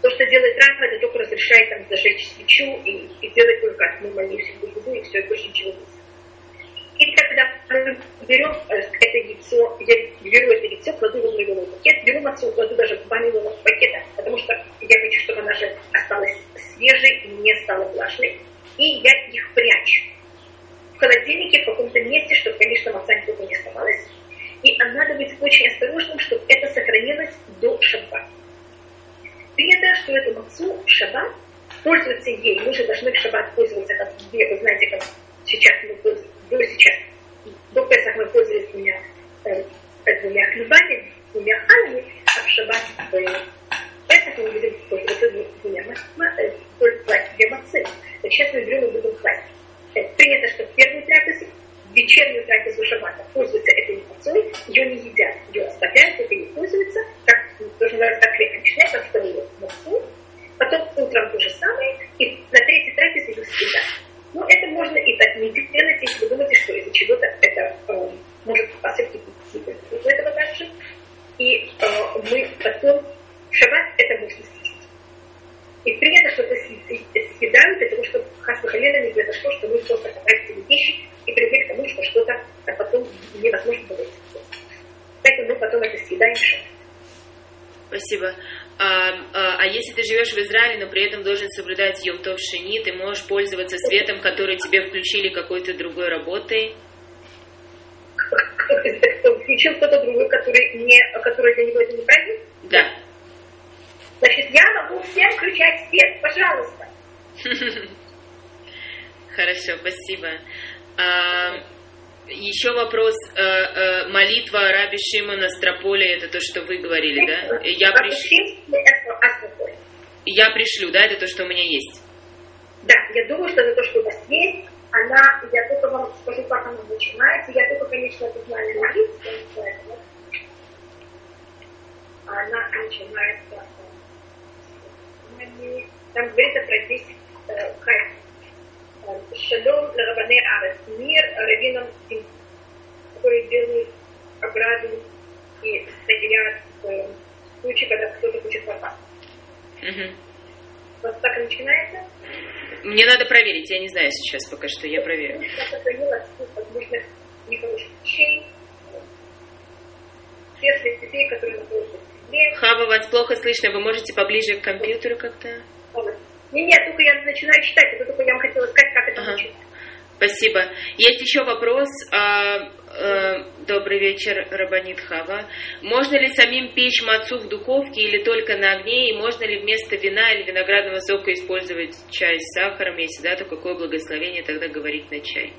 То, что делает Рафа, это только разрешает там зажечь свечу и, и делать только одну молитву в и все, больше ничего не И когда мы берем э, это яйцо, я беру это яйцо, кладу в моего пакет, беру мацу, кладу даже в баню пакета, потому что я хочу, чтобы она же осталась свежей и не стала влажной. И я их прячу в холодильнике в каком-то месте, чтобы, конечно, маца никуда не оставалась. И надо быть очень осторожным, чтобы это сохранилось до шаббата принято, что эту мацу в шаббат пользоваться ей. Мы же должны в шаббат пользоваться, как вы знаете, как сейчас мы пользуемся, до сейчас. До Песах мы пользовались двумя, э, двумя хлебами, двумя ханами, а в шаббат э, Песах мы будем пользоваться двумя э, две мацы. Сейчас мы берем и будем класть. Э, принято, что в первую трапезу вечернюю трапезу шаббата пользуются этой мацой, ее не едят, ее оставляют, только не пользуются, как тоже называется так хлеб, начинают со вторую мацу, потом утром то же самое, и на третьей трапезе ее съедают. Ну, это можно и так не делать, если вы думаете, что из-за чего-то это э, может посыпать у этого также. И э, мы потом шаббат это можно съесть. И принято, что это съедают для того, чтобы хасвахалена не произошло, что мы просто потратили вещи и привыкли к тому, что что-то а потом невозможно было Поэтому мы потом это съедаем Спасибо. А, а, а если ты живешь в Израиле, но при этом должен соблюдать Йомтов Шини, ты можешь пользоваться светом, который тебе включили какой-то другой работой? Включил кто-то другой, который, не, который для него это не праздник? Да. Значит, я могу всем включать свет, пожалуйста. Хорошо, спасибо. А, еще вопрос. А, а, молитва Раби Шимона Строполи, это то, что вы говорили, да? Я, приш... я пришлю, да? Это то, что у меня есть? Да, я думаю, что это то, что у вас есть. Она, я только вам скажу, как она начинается. Я только, конечно, это знаю молитву, она начинается там говорится про 10 хай. Шалом Ларабане Арес. Мир раввинам которые делают ограду и стоят в случае, когда кто-то хочет попасть. Угу. Вот так и начинается? Мне надо проверить, я не знаю сейчас пока что, я проверю. Я сохранила возможных нехороших вещей, людей, которые находятся Хава, вас плохо слышно, вы можете поближе к компьютеру как-то? Не, нет, только я начинаю читать, это только я вам хотела сказать, как это ага. Спасибо. Есть еще вопрос. А, а, добрый вечер, Рабанит Хава. Можно ли самим печь мацу в духовке или только на огне? И можно ли вместо вина или виноградного сока использовать чай с сахаром? Если да, то какое благословение тогда говорить на чай?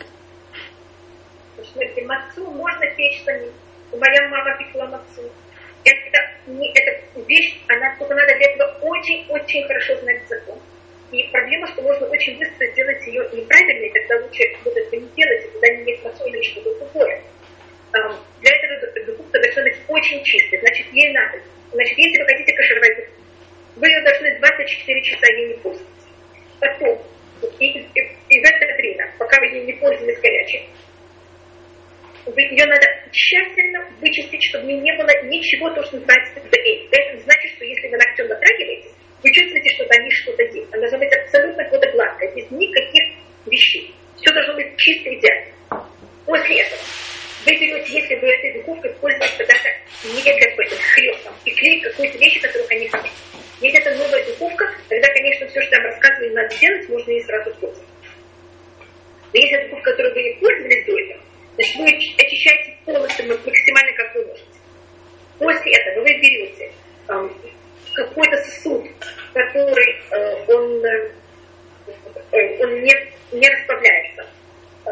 Смотрите, мацу можно печь самим. Моя мама пекла мацу это, не, эта вещь, она только надо для этого очень-очень хорошо знать закон. И проблема, что можно очень быстро сделать ее неправильно, и тогда лучше вот это не делать, и туда не есть масло или что-то другое. Для этого духовка должна быть очень чистой, значит, ей надо. Значит, если вы хотите кашировать вы ее должны 24 часа ей не пользоваться. Потом, и, и, и в это время, пока вы ей не пользовались горячей, ее надо тщательно вычистить, чтобы не было ничего, то, что называется. Это значит, что если вы ногтем затрагиваетесь, вы чувствуете, что там есть что-то есть. Она должна быть абсолютно какое-то гладкое, без никаких вещей. Все должно быть чисто идеально. После этого вы берете, если вы этой духовкой пользуетесь когда-то не какой-то хлеб, пекли какую-то вещь, которую они хотят. Если это новая духовка, тогда, конечно, все, что я вам рассказываю, надо делать, можно и сразу пользоваться. Но если это духовка, которой вы не пользовались до этого, Значит, вы очищаете полностью максимально, как вы можете. После этого вы берете какой-то сосуд, который э, он, э, э он не, не расплавляется. Э,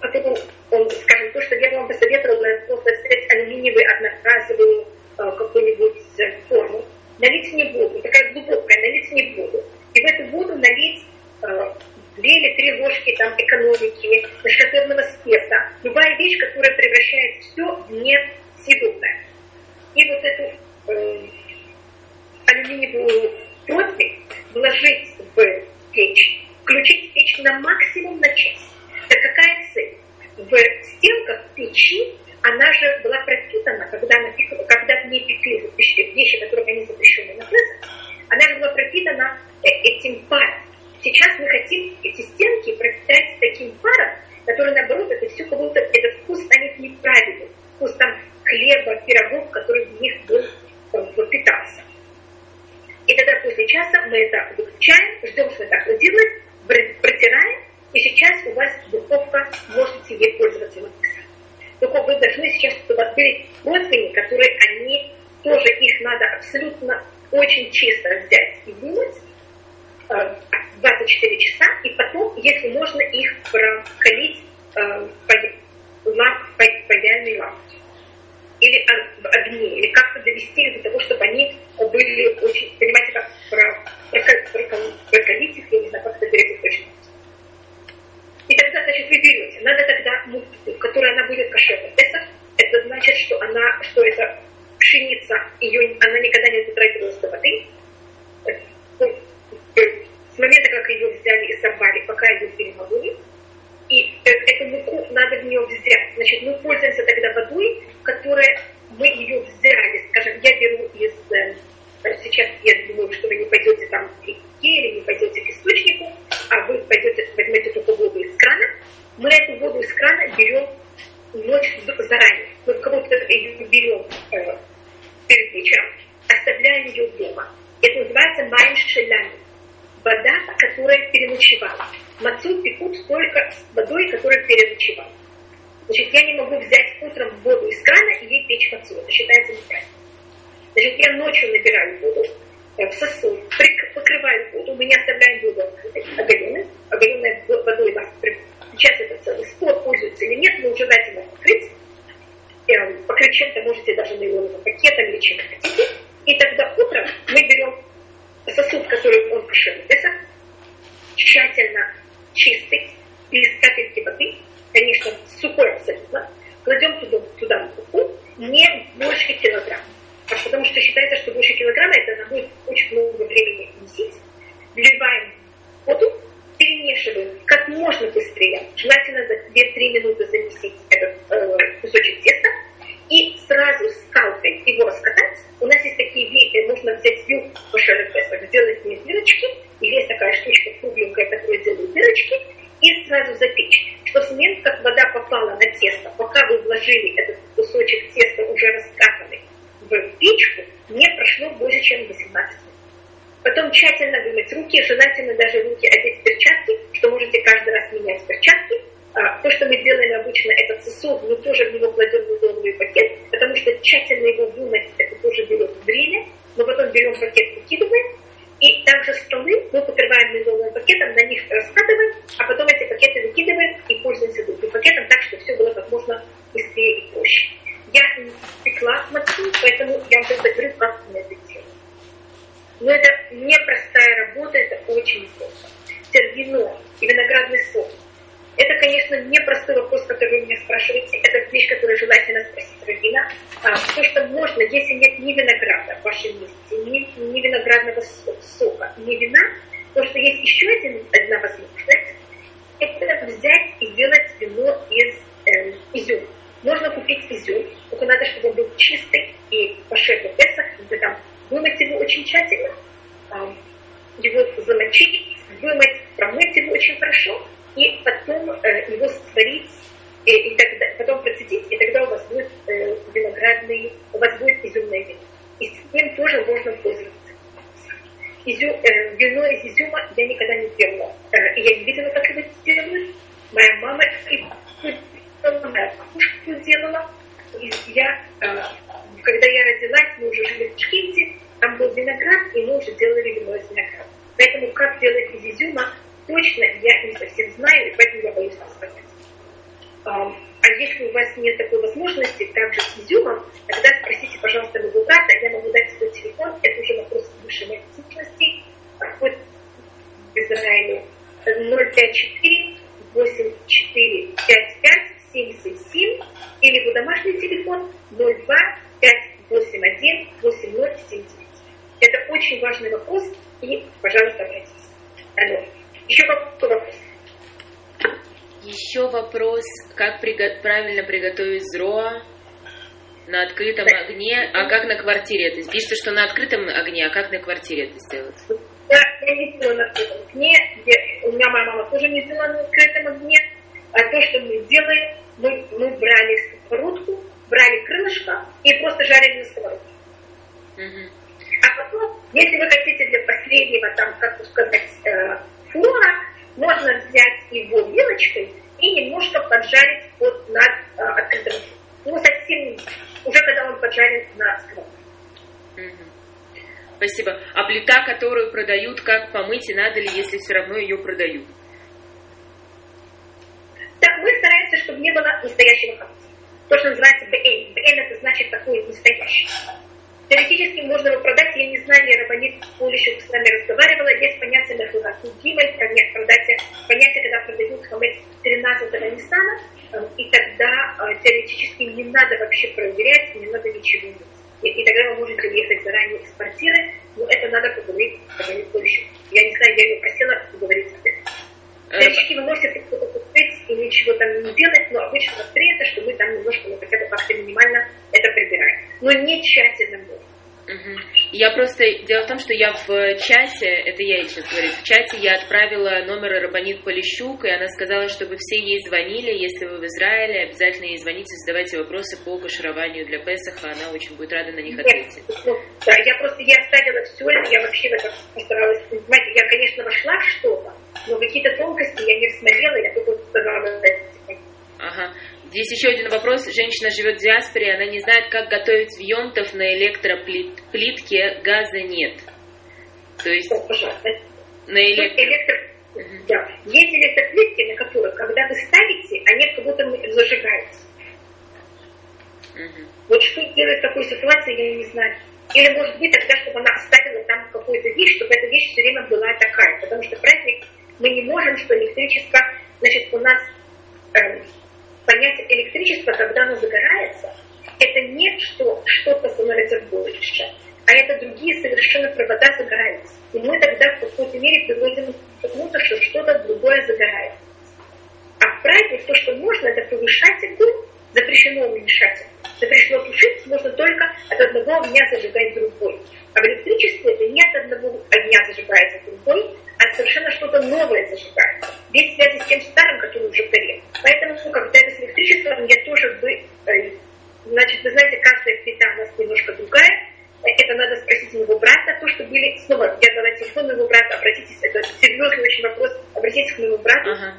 поэтому, он, скажем, то, что я вам посоветовала, просто взять алюминиевую одноразовую какую-нибудь форму, налить в нее воду, такая глубокая, налить в нее воду, и в эту воду налить две или три ложки там экономики, нашатырного спеса, любая вещь, которая превращает все в несъедобное. И вот эту э, алюминиевую противень вложить в печь, включить печь на максимум на час. Так какая цель? В стенках печи она же была пропитана, когда, она, когда в ней пекли вещи, которые они запрещены на она же была пропитана э, этим паром. Сейчас мы хотим эти стенки пропитать таким паром, который, наоборот, это все как будто этот вкус станет неправильным. Вкус там хлеба, пирогов, который в них был пропитался. И тогда после часа мы это выключаем, ждем, что это охладилось, протираем, и сейчас у вас духовка, можете ей пользоваться. Только вы должны сейчас, были родственники, которые они тоже их надо абсолютно очень чисто взять и вымыть, 24 часа, и потом, если можно, их прокалить э, по, ламп, по, по идеальной лампе. Или в огне, или как-то довести их до того, чтобы они были очень, понимаете, как про, про, прокалить их, я не знаю, как это точно. И тогда, значит, вы берете, надо тогда муку, в которой она будет кошерной. Это, это значит, что она, что это пшеница, ее, она никогда не затрагивалась до воды, с момента, как ее взяли и сорвали, пока ее перемололи, и э, эту муку надо в нее взять. Значит, мы пользуемся тогда водой, которая мы ее взяли. Скажем, я беру из... Э, сейчас я думаю, что вы не пойдете там к реке или не пойдете к источнику, а вы пойдете, возьмете только воду из крана. Мы эту воду из крана берем ночь заранее. Мы кого-то ее берем э, перед вечером, оставляем ее дома. Это называется майн шелями вода, которая переночевала. Мацу пекут только с водой, которая переночевала. Значит, я не могу взять утром воду из крана и ей печь мацу. Это считается неправильно. Значит, я ночью набираю воду, в сосуд, покрываем воду, мы не оставляем воду оголенной, оголенной водой вас сейчас это целый спор, пользуется или нет, но желательно покрыть. Покрыть чем-то можете даже нейлоновым пакетом или чем хотите. И тогда утром мы берем сосуд, который он кошерный Песах, тщательно чистый, без капельки воды, конечно, сухой абсолютно, кладем туда, туда муку не больше килограмма. Потому что считается, что больше килограмма это нам будет очень много времени месить. Вливаем воду, перемешиваем как можно быстрее. Желательно за 2-3 минуты замесить этот э, кусочек теста. И сразу скалкой его раскатать. У нас есть такие виды, можно взять вилку по шарепесах, сделать мне дырочки. И есть такая штучка кругленькая, которая делает дырочки. И сразу запечь. Что в момент, как вода попала на тесто, пока вы вложили этот кусочек теста уже раскатанный в печку, не прошло больше, чем 18 минут. Потом тщательно вымыть руки, желательно даже руки одеть в перчатки, что можете каждый раз менять перчатки. А, то, что мы делаем обычно, этот сосуд, мы тоже в него кладем нейлоновый пакет, потому что тщательно его вымыть, это тоже берет время. Мы потом берем пакет, выкидываем, и также столы мы покрываем нейлоновым пакетом, на них раскатываем, а потом эти пакеты выкидываем и пользуемся другим пакетом так, чтобы все было как можно быстрее и проще. Я не пекла мацу, поэтому я вам просто говорю, как мы это делаем. Но это непростая работа, это очень сложно. Тервино и виноградный сок. Это, конечно, непростой вопрос, который вы меня спрашиваете. Это вещь, которую желательно спросить раввина. А, то, что можно, если нет ни винограда в вашем месте, ни, ни виноградного сока, ни вина, то, что есть еще один, одна возможность, это взять и сделать вино из э, изюма. Можно купить изюм, только надо, чтобы он был чистый и пошел в Песах, вы там вымыть его очень тщательно, его замочить, вымыть, промыть его очень хорошо, и потом э, его сварить, и, и тогда, потом процедить, и тогда у вас будет э, виноградный, у вас будет изюмное вино. И с ним тоже можно пользоваться. Изю, э, вино из изюма я никогда не делала. Э, я не видела, как его делают. Моя мама и моя бабушка делала. И я, э, когда я родилась, мы уже жили в Шкинте, там был виноград, и мы уже делали вино из винограда. Поэтому как делать из изюма, точно я не совсем знаю, и поэтому я боюсь вас сказать. А, а если у вас нет такой возможности, также с изюмом, тогда спросите, пожалуйста, брата, я могу дать свой телефон, это уже вопрос высшей медицинности, проходит в Израиле 054 8455 777 или его домашний телефон 02 581 8079. Это очень важный вопрос, и, пожалуйста, обратитесь. Алло. Еще какой вопрос? Еще вопрос, как приго- правильно приготовить зроа на открытом да. огне, а как на квартире это? Пишется, что на открытом огне, а как на квартире это сделать? Да, я не сделала на открытом огне, я, у меня моя мама тоже не сделала на открытом огне, а то, что мы делаем, мы, мы брали сковородку, брали крылышко и просто жарили на сковородке. Угу. А потом, если вы хотите для последнего, там, как сказать, э, флора, можно взять его вилочкой и немножко поджарить вот над э, открытым Ну, совсем уже когда он поджарен на сковородке. Спасибо. А плита, которую продают, как помыть, и надо ли, если все равно ее продают? Так, мы стараемся, чтобы не было настоящего хаоса. То, что называется БН. БН это значит такой настоящий. Теоретически можно его продать, я не знаю, я Рабанит Полищев с нами разговаривала, есть понятие Мехлаху Гимель, понятие, понятие, когда продают хамец 13 Ниссана, и тогда э, теоретически не надо вообще проверять, не надо ничего делать. И, и тогда вы можете ехать заранее из квартиры, но это надо поговорить с Рабанит Полищев. Я не знаю, я ее просила поговорить с этим. Теоретически вы можете что-то купить и ничего там не делать, но обычно принято, что мы там немножко, ну, хотя бы как-то минимально это прибираем. Но не тщательно можно. Угу. Я просто... Дело в том, что я в чате, это я сейчас говорю, в чате я отправила номер Рабанит Полищук, и она сказала, чтобы все ей звонили, если вы в Израиле, обязательно ей звоните, задавайте вопросы по кашированию для Песаха, она очень будет рада на них ответить. Нет, ну, да, я просто, я оставила все я вообще это постаралась, понимаете, я, конечно, вошла в что-то, но какие-то тонкости я не рассмотрела, я только сказала, Ага. Здесь еще один вопрос. Женщина живет в диаспоре, она не знает, как готовить в Йомтов на электроплитке, газа нет. То есть на электро... Электро... Да. Есть электроплитки, на которых, когда вы ставите, они как будто зажигаются. Мгм. Вот что делать в такой ситуации, я не знаю. Или, может быть, тогда, чтобы она оставила там какую-то вещь, чтобы эта вещь все время была такая. Потому что праздник мы не можем, что электричество, значит, у нас эм, понятие электричества, когда оно загорается, это не что что-то становится больше, а это другие совершенно провода загораются. И мы тогда в какой-то мере приводим к тому, что что-то другое загорается. А в праздник то, что можно, это повышать огонь, запрещено уменьшать. Запрещено тушить, можно только от одного огня зажигать другой. А в электричестве это не от одного огня зажигается другой, а совершенно что-то новое зажигается. Без связи с тем старым, который уже горел. Поэтому, ну, когда это с электричеством, я тоже бы... э, значит, вы знаете, каждая плита у нас немножко другая. Это надо спросить моего брата, то, что были... Снова, я дала телефон моего брата, обратитесь, это серьезный очень вопрос, обратитесь к моему брату. Ага.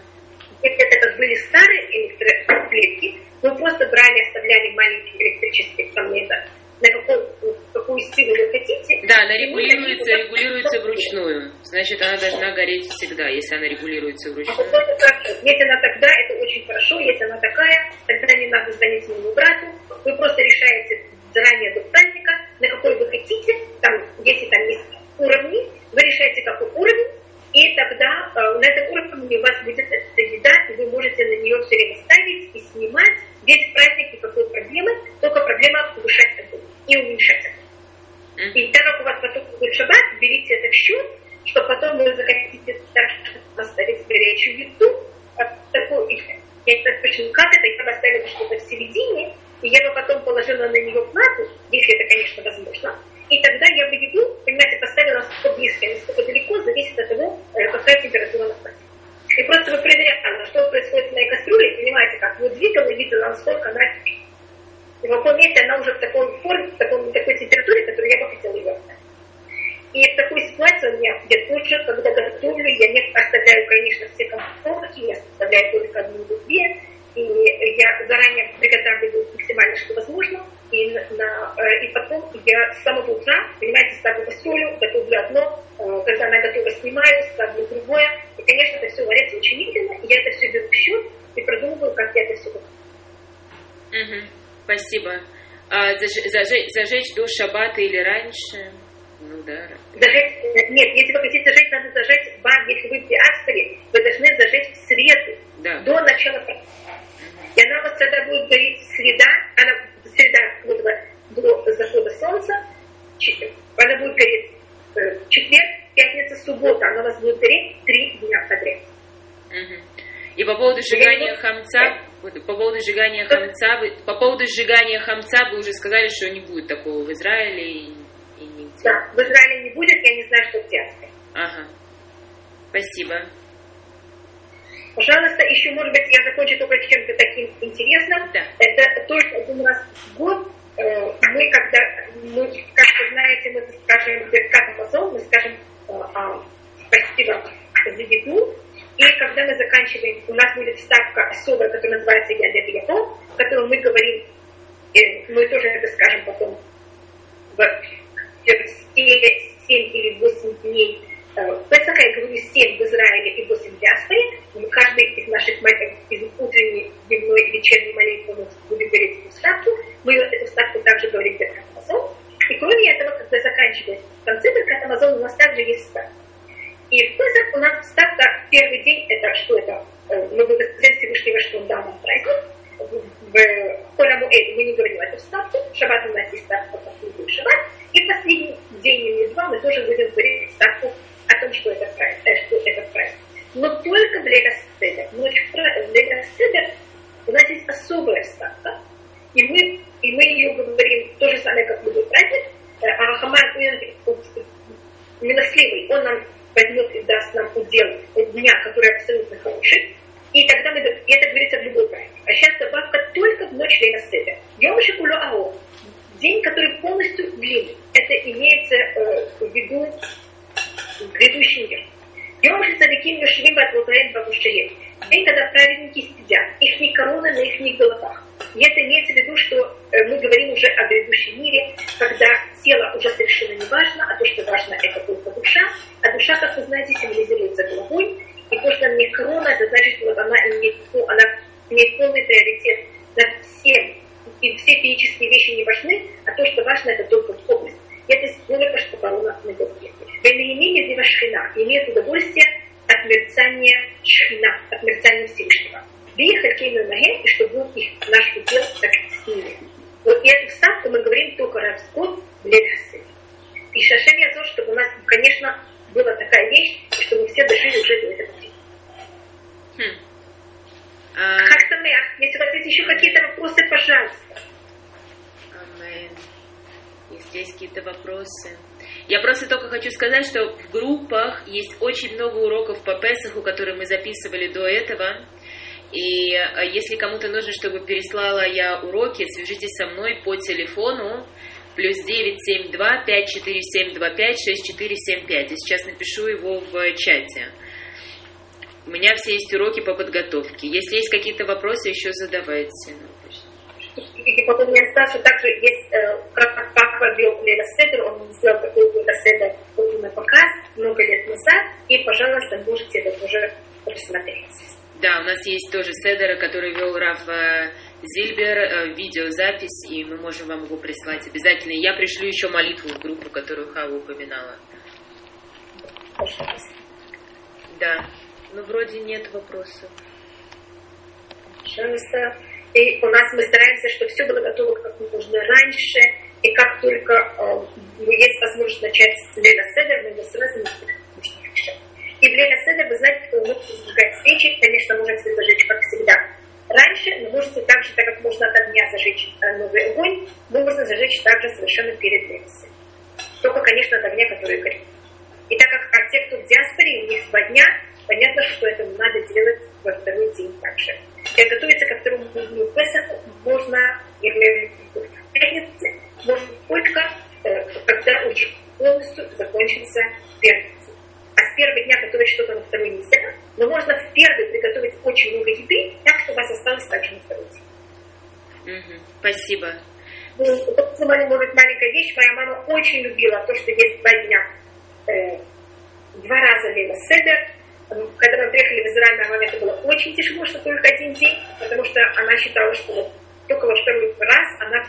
Если это были старые электроплитки, мы просто брали, оставляли маленькие электрические это, на какую, какую силу вы хотите. Да, она регулируется, регулируется вручную. Значит, она должна гореть всегда, если она регулируется А вручную. вот это хорошо. Если она тогда, это очень хорошо. Если она такая, тогда не надо звонить моему брату. Вы просто решаете заранее до праздника, на какой вы хотите. Там, если там есть уровни, вы решаете, какой уровень. И тогда э, на этом уровне у вас будет эта еда, и вы можете на нее все время ставить и снимать. Весь праздник никакой проблемы, только проблема повышать огонь и уменьшать огонь. И так как у вас потом будет шаббат, берите это в счет, что потом вы захотите поставить горячую еду, а, такую, и я не знаю точно как это, я поставила что-то в середине, и я бы потом положила на нее плату, если это, конечно, возможно. И тогда я бы еду, понимаете, поставила насколько близко, насколько далеко, зависит от того, э, какая температура на плате. И просто вы проверяли, что происходит в моей кастрюле, понимаете, как вы двигала и видела, насколько она и в каком месте она уже в такой форме, в такой, такой температуре, которую я бы хотела ее оставить. И в такой ситуации у меня я тоже, когда готовлю, я не оставляю, конечно, все комфорки, я оставляю только одну или две, и я заранее приготавливаю максимально, что возможно, и, на, э, и потом я с самого утра, понимаете, ставлю кастрюлю, готовлю одно, э, когда она готова, снимаю, ставлю другое, и, конечно, это все варится очень медленно, и я это все беру в счет и продумываю, как я это все готовлю. Мгм. Спасибо. А заж- зажечь, зажечь до шаббата или раньше? Ну да. Зажечь, э, нет, если вы хотите зажечь, надо зажечь вам, если вы в диаспоре, вы должны зажечь в среду, Да. до начала. И она вас тогда будет гореть среда, она среда вот, до захода солнца, она будет гореть э, четверг, пятница, суббота, она у вас будет гореть три дня подряд. Мгм. И по поводу сжигания хамца, по поводу сжигания хамца, вы, по поводу сжигания хамца вы уже сказали, что не будет такого в Израиле и, и нигде. Да, в Израиле не будет, я не знаю, что в диаспоре. Ага. Спасибо. Пожалуйста, еще, может быть, я закончу только чем-то таким интересным. Да. Это только один раз в год э, мы, когда, мы, как вы знаете, мы скажем Беркат Амазон, мы скажем э, а, спасибо за еду. И когда мы заканчиваем, у нас будет вставка особая, которая называется Я для Бияко, в которой мы говорим, э, мы тоже это скажем потом в, в 7 или 8 дней Песаха, я говорю 7 в Израиле и 8 в диаспоре. Мы каждый из наших молитв, из утренней, дневной и вечерней молитвы мы будем говорить эту вставку. Мы эту вставку также говорим Беркат Амазон. И кроме этого, когда заканчивается конце Беркат Амазон, у нас также есть вставка. И в Песах у нас вставка первый день, это что это? Э, Мы благодарим Всевышнего, что он дал нам праздник. В Коля Муэль мы не говорим эту вставку. В Шаббат у нас есть вставка, последний шаббат. И последний день или два мы тоже будем говорить вставку о том, что это праздник. Э, что это праздник. Но только в Легоседер. Ночь в Легоседер у нас есть особая вставка. И мы, и мы ее говорим то же самое, как любой праздник. А Хаман милостливый, он нам возьмет и даст нам удел дня, который абсолютно хороший. И тогда мы, и это говорится в любой праздник. А сейчас добавка только в ночь Лейна Йом Шикуло Ао. День, который полностью длинный. Это имеется э, в виду грядущий мир. Йом Шицадиким Йошвим Батлотаем Бабушаем. День, когда праведники сидят. Их не короны на их головах. и это имеется в виду, что э, мы говорим уже о грядущем мире, когда тело уже совершенно не важно, а то, что важно, это только душа. А душа, как вы знаете, символизируется головой. И то, что не корона, это значит, что она имеет, ну, она имеет полный приоритет над всем. И все физические вещи не важны, а то, что важно, это только духовность. И это только что корона на голове. Бенемине Дива Шхина имеет удовольствие от мерцания Шхина, от мерцания Всевышнего. Биехать Кейну Маген, и чтобы был их наш удел так с ними. Вот и эту вставку мы говорим только раз в год в Ледхасе. И Шашем Язор, чтобы у нас, конечно, была такая вещь, что мы все дошли уже до этого дня. Хм. А... Как самых? Если у вас есть еще какие-то вопросы, пожалуйста. Амен. Если есть какие-то вопросы. Я просто только хочу сказать, что в группах есть очень много уроков по Песаху, которые мы записывали до этого. И э, если кому-то нужно, чтобы переслала я уроки, свяжитесь со мной по телефону плюс 972 54725 6475. Я сейчас напишу его в чате. У меня все есть уроки по подготовке. Если есть какие-то вопросы, еще задавайте. Меня Саша также есть, э, как папа вел Леля Седер, он сделал такой Леля Седер на показ много лет назад, и, пожалуйста, можете это тоже посмотреть. Да, у нас есть тоже Седер, который вел Раф Зильбер, э, видеозапись, и мы можем вам его прислать обязательно. И я пришлю еще молитву в группу, которую Хава упоминала. Да, ну вроде нет вопросов. Пожалуйста. И у нас мы стараемся, чтобы все было готово как можно раньше. И как только э, есть возможность начать с Седер, мы его сразу начнем. И в Леля Седер, вы знаете, что мы зажигать свечи, конечно, можете зажечь, как всегда, раньше, но можете также, так как можно от огня зажечь э, новый огонь, можно зажечь также совершенно перед Леля Только, конечно, от огня, который горит. И так как а те, кто в диаспоре, у них два дня, понятно, что это надо делать во второй день также. Готовиться ко второму дню Песаху можно, или в пятнице, можно только, э, когда уже полностью закончится первый а с первого дня готовить что-то на второй нельзя, но можно в первый приготовить очень много еды, так, что у вас осталось также на второй день. Спасибо. Ну, может, маленькая вещь. Моя мама очень любила то, что есть два дня. Э, два раза Лейла Седер. Когда мы приехали в Израиль, моей маме это было очень тяжело, что только один день, потому что она считала, что только во второй раз она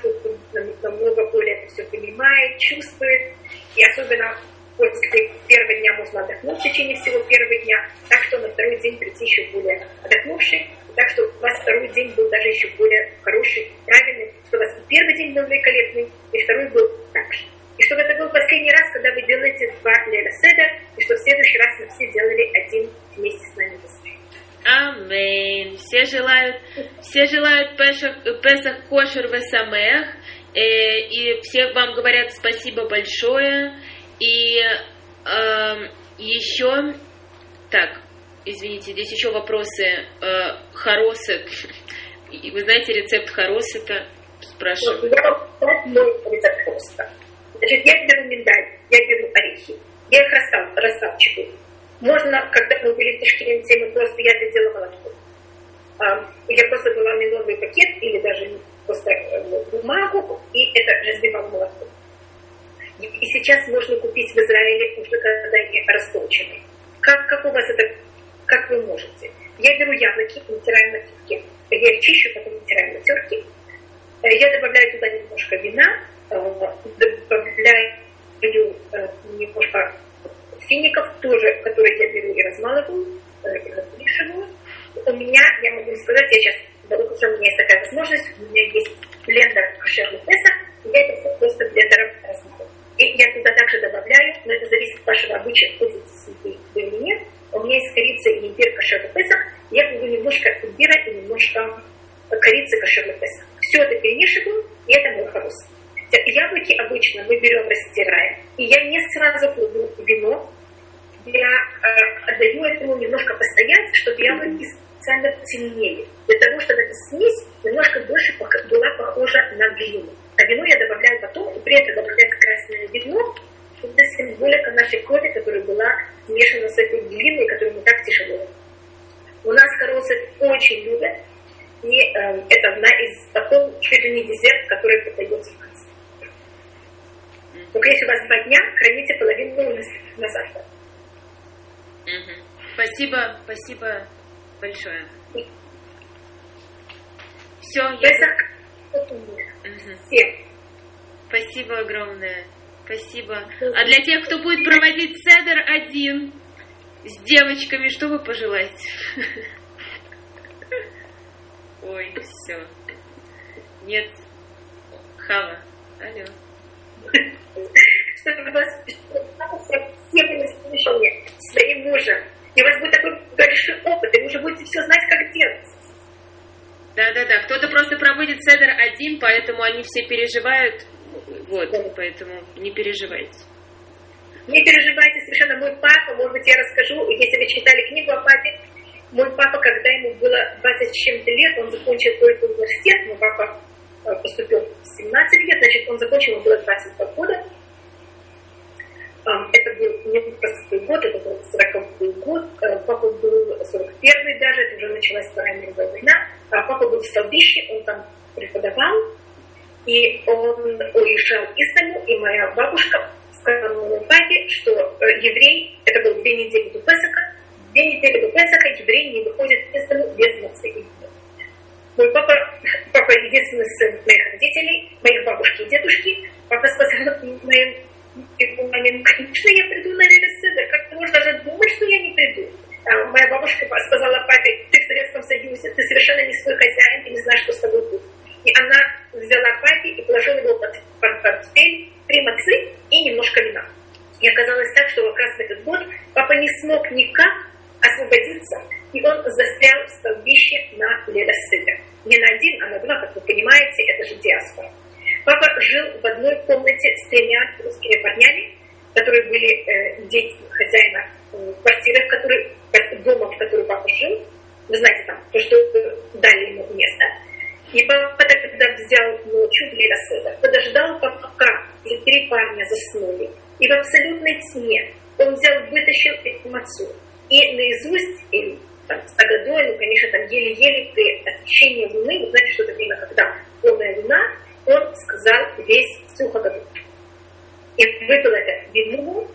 намного более это все понимает, чувствует. И особенно после первого дня можно отдохнуть в течение всего первого дня, так что на второй день прийти еще более отдохнувший, так что у вас второй день был даже еще более хороший, правильный, что у вас и первый день был великолепный, и второй был так же. И чтобы это был последний раз, когда вы делаете два Леля Седер, и что в следующий раз мы все делали один вместе с нами Амин. Все желают, все желают Песах, Песах Кошер Весамех. Э, и все вам говорят спасибо большое. И э, эм, еще, так, извините, здесь еще вопросы. Э, хоросет. Вы знаете рецепт хоросета? Спрашиваю. Я рецепт хоросета. Значит, я беру миндаль, я беру орехи, я их расстав, расставчиваю. Можно, когда мы были в Ташкенте, мы просто, я это делала молоко. А, я просто была меловый пакет или даже просто э, бумагу, и это разбивала молоко. И сейчас можно купить в Израиле уже когда они растолчены. Как, как у вас это, как вы можете? Я беру яблоки, натираю на терке. Я их чищу, потом натираю на терке. Э, я добавляю туда немножко вина, добавляю э, немножко фиников, тоже, которые я беру и размалываю, и размешиваю. У меня, я могу сказать, я сейчас, у меня есть такая возможность, у меня есть блендер кошерный Песах, я это все просто блендером размалываю. И я туда также добавляю, но это зависит от вашего обычая, пользуетесь ли вы или нет. У меня есть корица и имбирь кошерный Песах. Я кладу немножко имбира и немножко корицы кошерный Песах. Все это перемешиваю, и это мой хорус. Яблоки обычно мы берем, растираем. И я не сразу кладу вино. Я э, отдаю этому немножко постоять, чтобы яблоки специально темнели. Для того, чтобы эта смесь немножко больше была похожа на глину. А вино я добавляю потом, и при этом добавляю красное вино, это символика нашей крови, которая была смешана с этой глиной, которую мы так тяжело. У нас коросы очень любят. И э, это одна из такой чуть ли не десерт, который подается в. Только если у вас два дня, храните половину на завтра. Спасибо, спасибо большое. Все, я... Всем. Спасибо огромное. Спасибо. А для тех, кто будет проводить седер один с девочками, что вы пожелаете? Ой, все. Нет. Хава. Алло. Чтобы вас все были своим мужем. И у вас будет такой большой опыт, и вы уже будете все знать, как делать. Да, да, да. Кто-то просто проводит седер один, поэтому они все переживают. Вот, да. поэтому не переживайте. Не переживайте совершенно. Мой папа, может быть, я расскажу, если вы читали книгу о папе, мой папа, когда ему было 20 с чем-то лет, он закончил только университет, мой папа поступил в 17 лет, значит, он закончил, ему было 22 года. Это был не простой год, это был 40 год. Э, папа был 41 даже, это уже началась Вторая мировая война. А папа был в Столбище, он там преподавал. И он уезжал из дому, и моя бабушка сказала моему папе, что э, еврей, это был две недели до Песака, две недели до Песаха еврей не выходит из дому без мацы Мой папа, папа единственный сын моих родителей, моих бабушки и дедушки, папа сказал моим маме, ну, конечно, я приду на Седер, как можно даже думать, что я не приду. А моя бабушка сказала папе, ты в Советском Союзе, ты совершенно не свой хозяин, ты не знаешь, что с тобой будет. И она взяла папе и положила его под, под портфель, три мацы и немножко вина. И оказалось так, что как раз в этот год папа не смог никак освободиться, и он застрял в столбище на Леда Седер. Не на один, а на два, как вы понимаете, это же диаспора. Папа жил в одной комнате с тремя русскими парнями, которые были э, дети хозяина э, квартиры, в которой, дома, в которой папа жил. Вы знаете, там, то, что дали ему место. И папа тогда взял ночью в Лераседа, подождал, пока эти три парня заснули. И в абсолютной тьме он взял, вытащил эту мацу. И наизусть, или там, стогодой, ну, конечно, там еле-еле при освещении луны, вы знаете, что это время, когда полная луна, он сказал весь всю Хаггаду. И выпил это вино,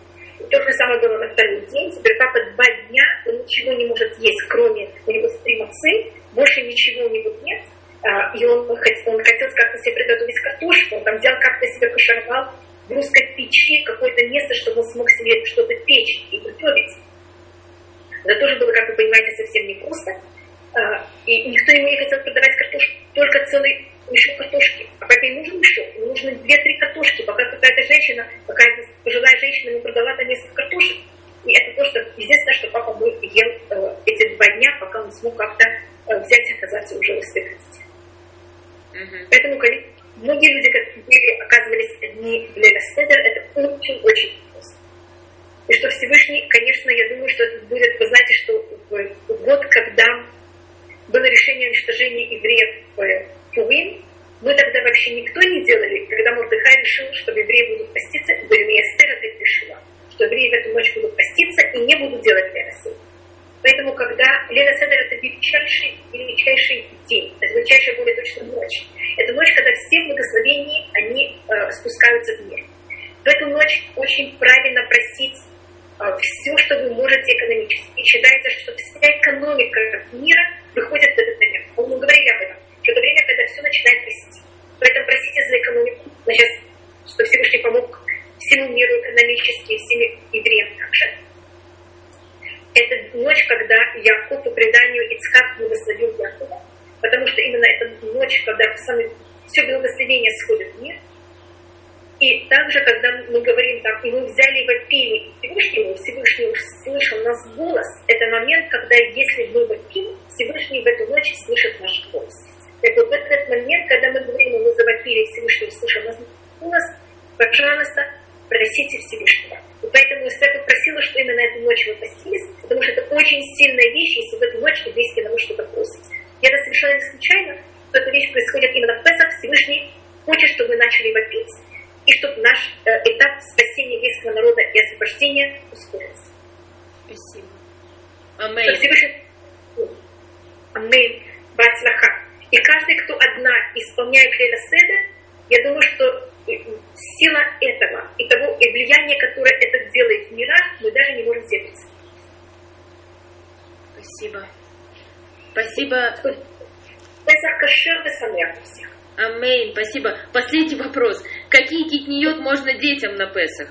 то же самое было на второй день. Теперь папа два дня, он ничего не может есть, кроме у него три мацы, больше ничего у него нет. А, и он, он хотел как-то себе приготовить картошку, он там взял как-то себе кошаровал в русской печи какое-то место, чтобы он смог себе что-то печь и готовить. Это тоже было, как вы понимаете, совсем непросто. А, и никто ему не хотел продавать картошку, только целый еще картошки. А папе нужен еще? Ему нужны две-три картошки, пока какая-то женщина, какая-то пожилая женщина ему продала там несколько картошек. И это то, что единственное, что папа мой ел э, эти два дня, пока он смог как-то э, взять и оказаться уже в успехности. Mm-hmm. Поэтому, конечно, многие люди, которые оказывались одни в Легаседер, это очень-очень. И что Всевышний, конечно, я думаю, что это будет, вы знаете, что год, когда было решение уничтожения евреев в Пурим, мы тогда вообще никто не делали, когда Мурдыхай решил, что евреи будут поститься, вернее, Эстер это решила, что евреи в эту ночь будут поститься и не будут делать Лена Поэтому, когда Лена Седер это величайший, величайший день, это величайшая более точно ночь. Это ночь, когда все благословения, они э, спускаются в мир. В эту ночь очень правильно просить все, что вы можете экономически. И считается, что вся экономика мира выходит в этот момент. Мы говорили об этом что это время, когда все начинает расти. Поэтому просите за экономику, значит, что Всевышний помог всему миру экономически, всем евреям также. Это ночь, когда Яков по преданию Ицхак благословил Якова, потому что именно это ночь, когда самое, все благословение сходит. И также, когда мы говорим там, и мы взяли вопили Всевышнему, Всевышний услышал нас голос, это момент, когда если мы вопим, Всевышний в эту ночь слышит наш голос. Так вот в этот момент, когда мы говорим, мы завопили Всевышний услышал нас, нас, пожалуйста, просите Всевышнего. И поэтому Исаак просила, что именно эту ночь вы постились, потому что это очень сильная вещь, если в эту ночь еврейский народ что-то просит. И это совершенно не случайно, что эта вещь происходит именно в Песах. Всевышний хочет, чтобы мы начали вопить, и чтобы наш э, этап спасения еврейского народа и освобождения ускорился. Спасибо. Аминь. Всевышний... Аминь. Бацлаха. И каждый, кто одна исполняет Лейла Седа, я думаю, что сила этого и того и влияние, которое это делает в мирах, мы даже не можем себе представить. Спасибо. Спасибо. Кашер и всех. Амейн, спасибо. Последний вопрос. Какие китниот можно детям на Песах?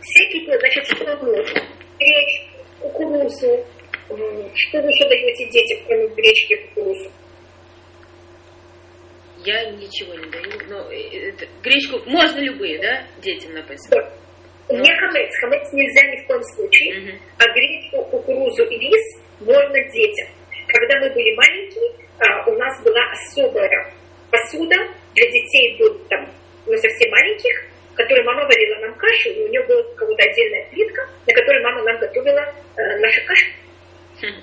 Все китниот, значит, что нужно? Гречку, кукурузу. Что вы еще даете детям, кроме гречки и кукурузу? Я ничего не даю. Но э, это, гречку можно любые, да, детям на Песах? Да. Но... Не хамец. Хамец нельзя ни в коем случае. Угу. А гречку, кукурузу и рис можно детям. Когда мы были маленькие, а, у нас была особая посуда для детей был там, ну, совсем маленьких, которой мама варила нам кашу, и у нее была какая-то отдельная плитка, на которой мама нам готовила э, нашу кашу. Хм.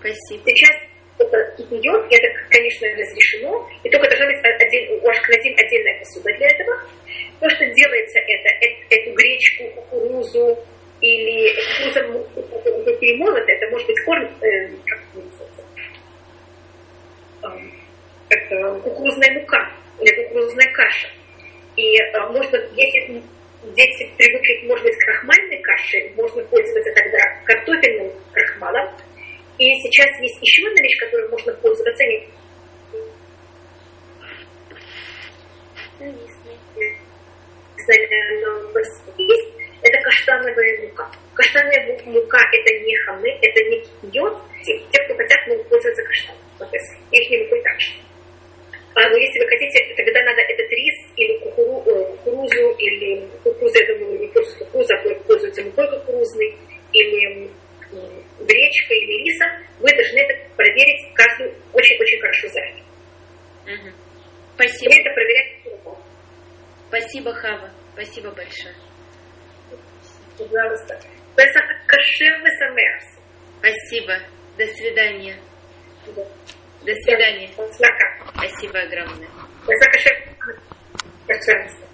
Спасибо. Сейчас это идет, это, конечно, разрешено, и только должна быть отдель, у Ашкназим отдельная посуда для этого. То, что делается это, это эту гречку, кукурузу или кукуруза перемолота, это может быть корм, э, как это кукурузная мука или кукурузная каша. И э, можно, если дети привыкли, может быть, к крахмальной каше, можно пользоваться тогда картофельным крахмалом. И сейчас есть еще одна вещь, которой можно пользоваться. Это каштановая мука. Каштановая мука это не хамы, это не йод. Те, кто хотят, могут пользоваться каштаном. Их не могу так же. А, но если вы хотите, тогда надо этот рис или кукуру, кукурузу, или кукурузу, я думаю, не просто кукуруза, а пользуется мукой кукурузной, или гречкой, или рисом, вы должны это проверить каждую очень-очень хорошо заранее. Угу. Спасибо. Вы это проверяете Спасибо, Хава. Спасибо большое. Пожалуйста. Спасибо. До свидания. Да. До свидания. Спасибо огромное. Пожалуйста.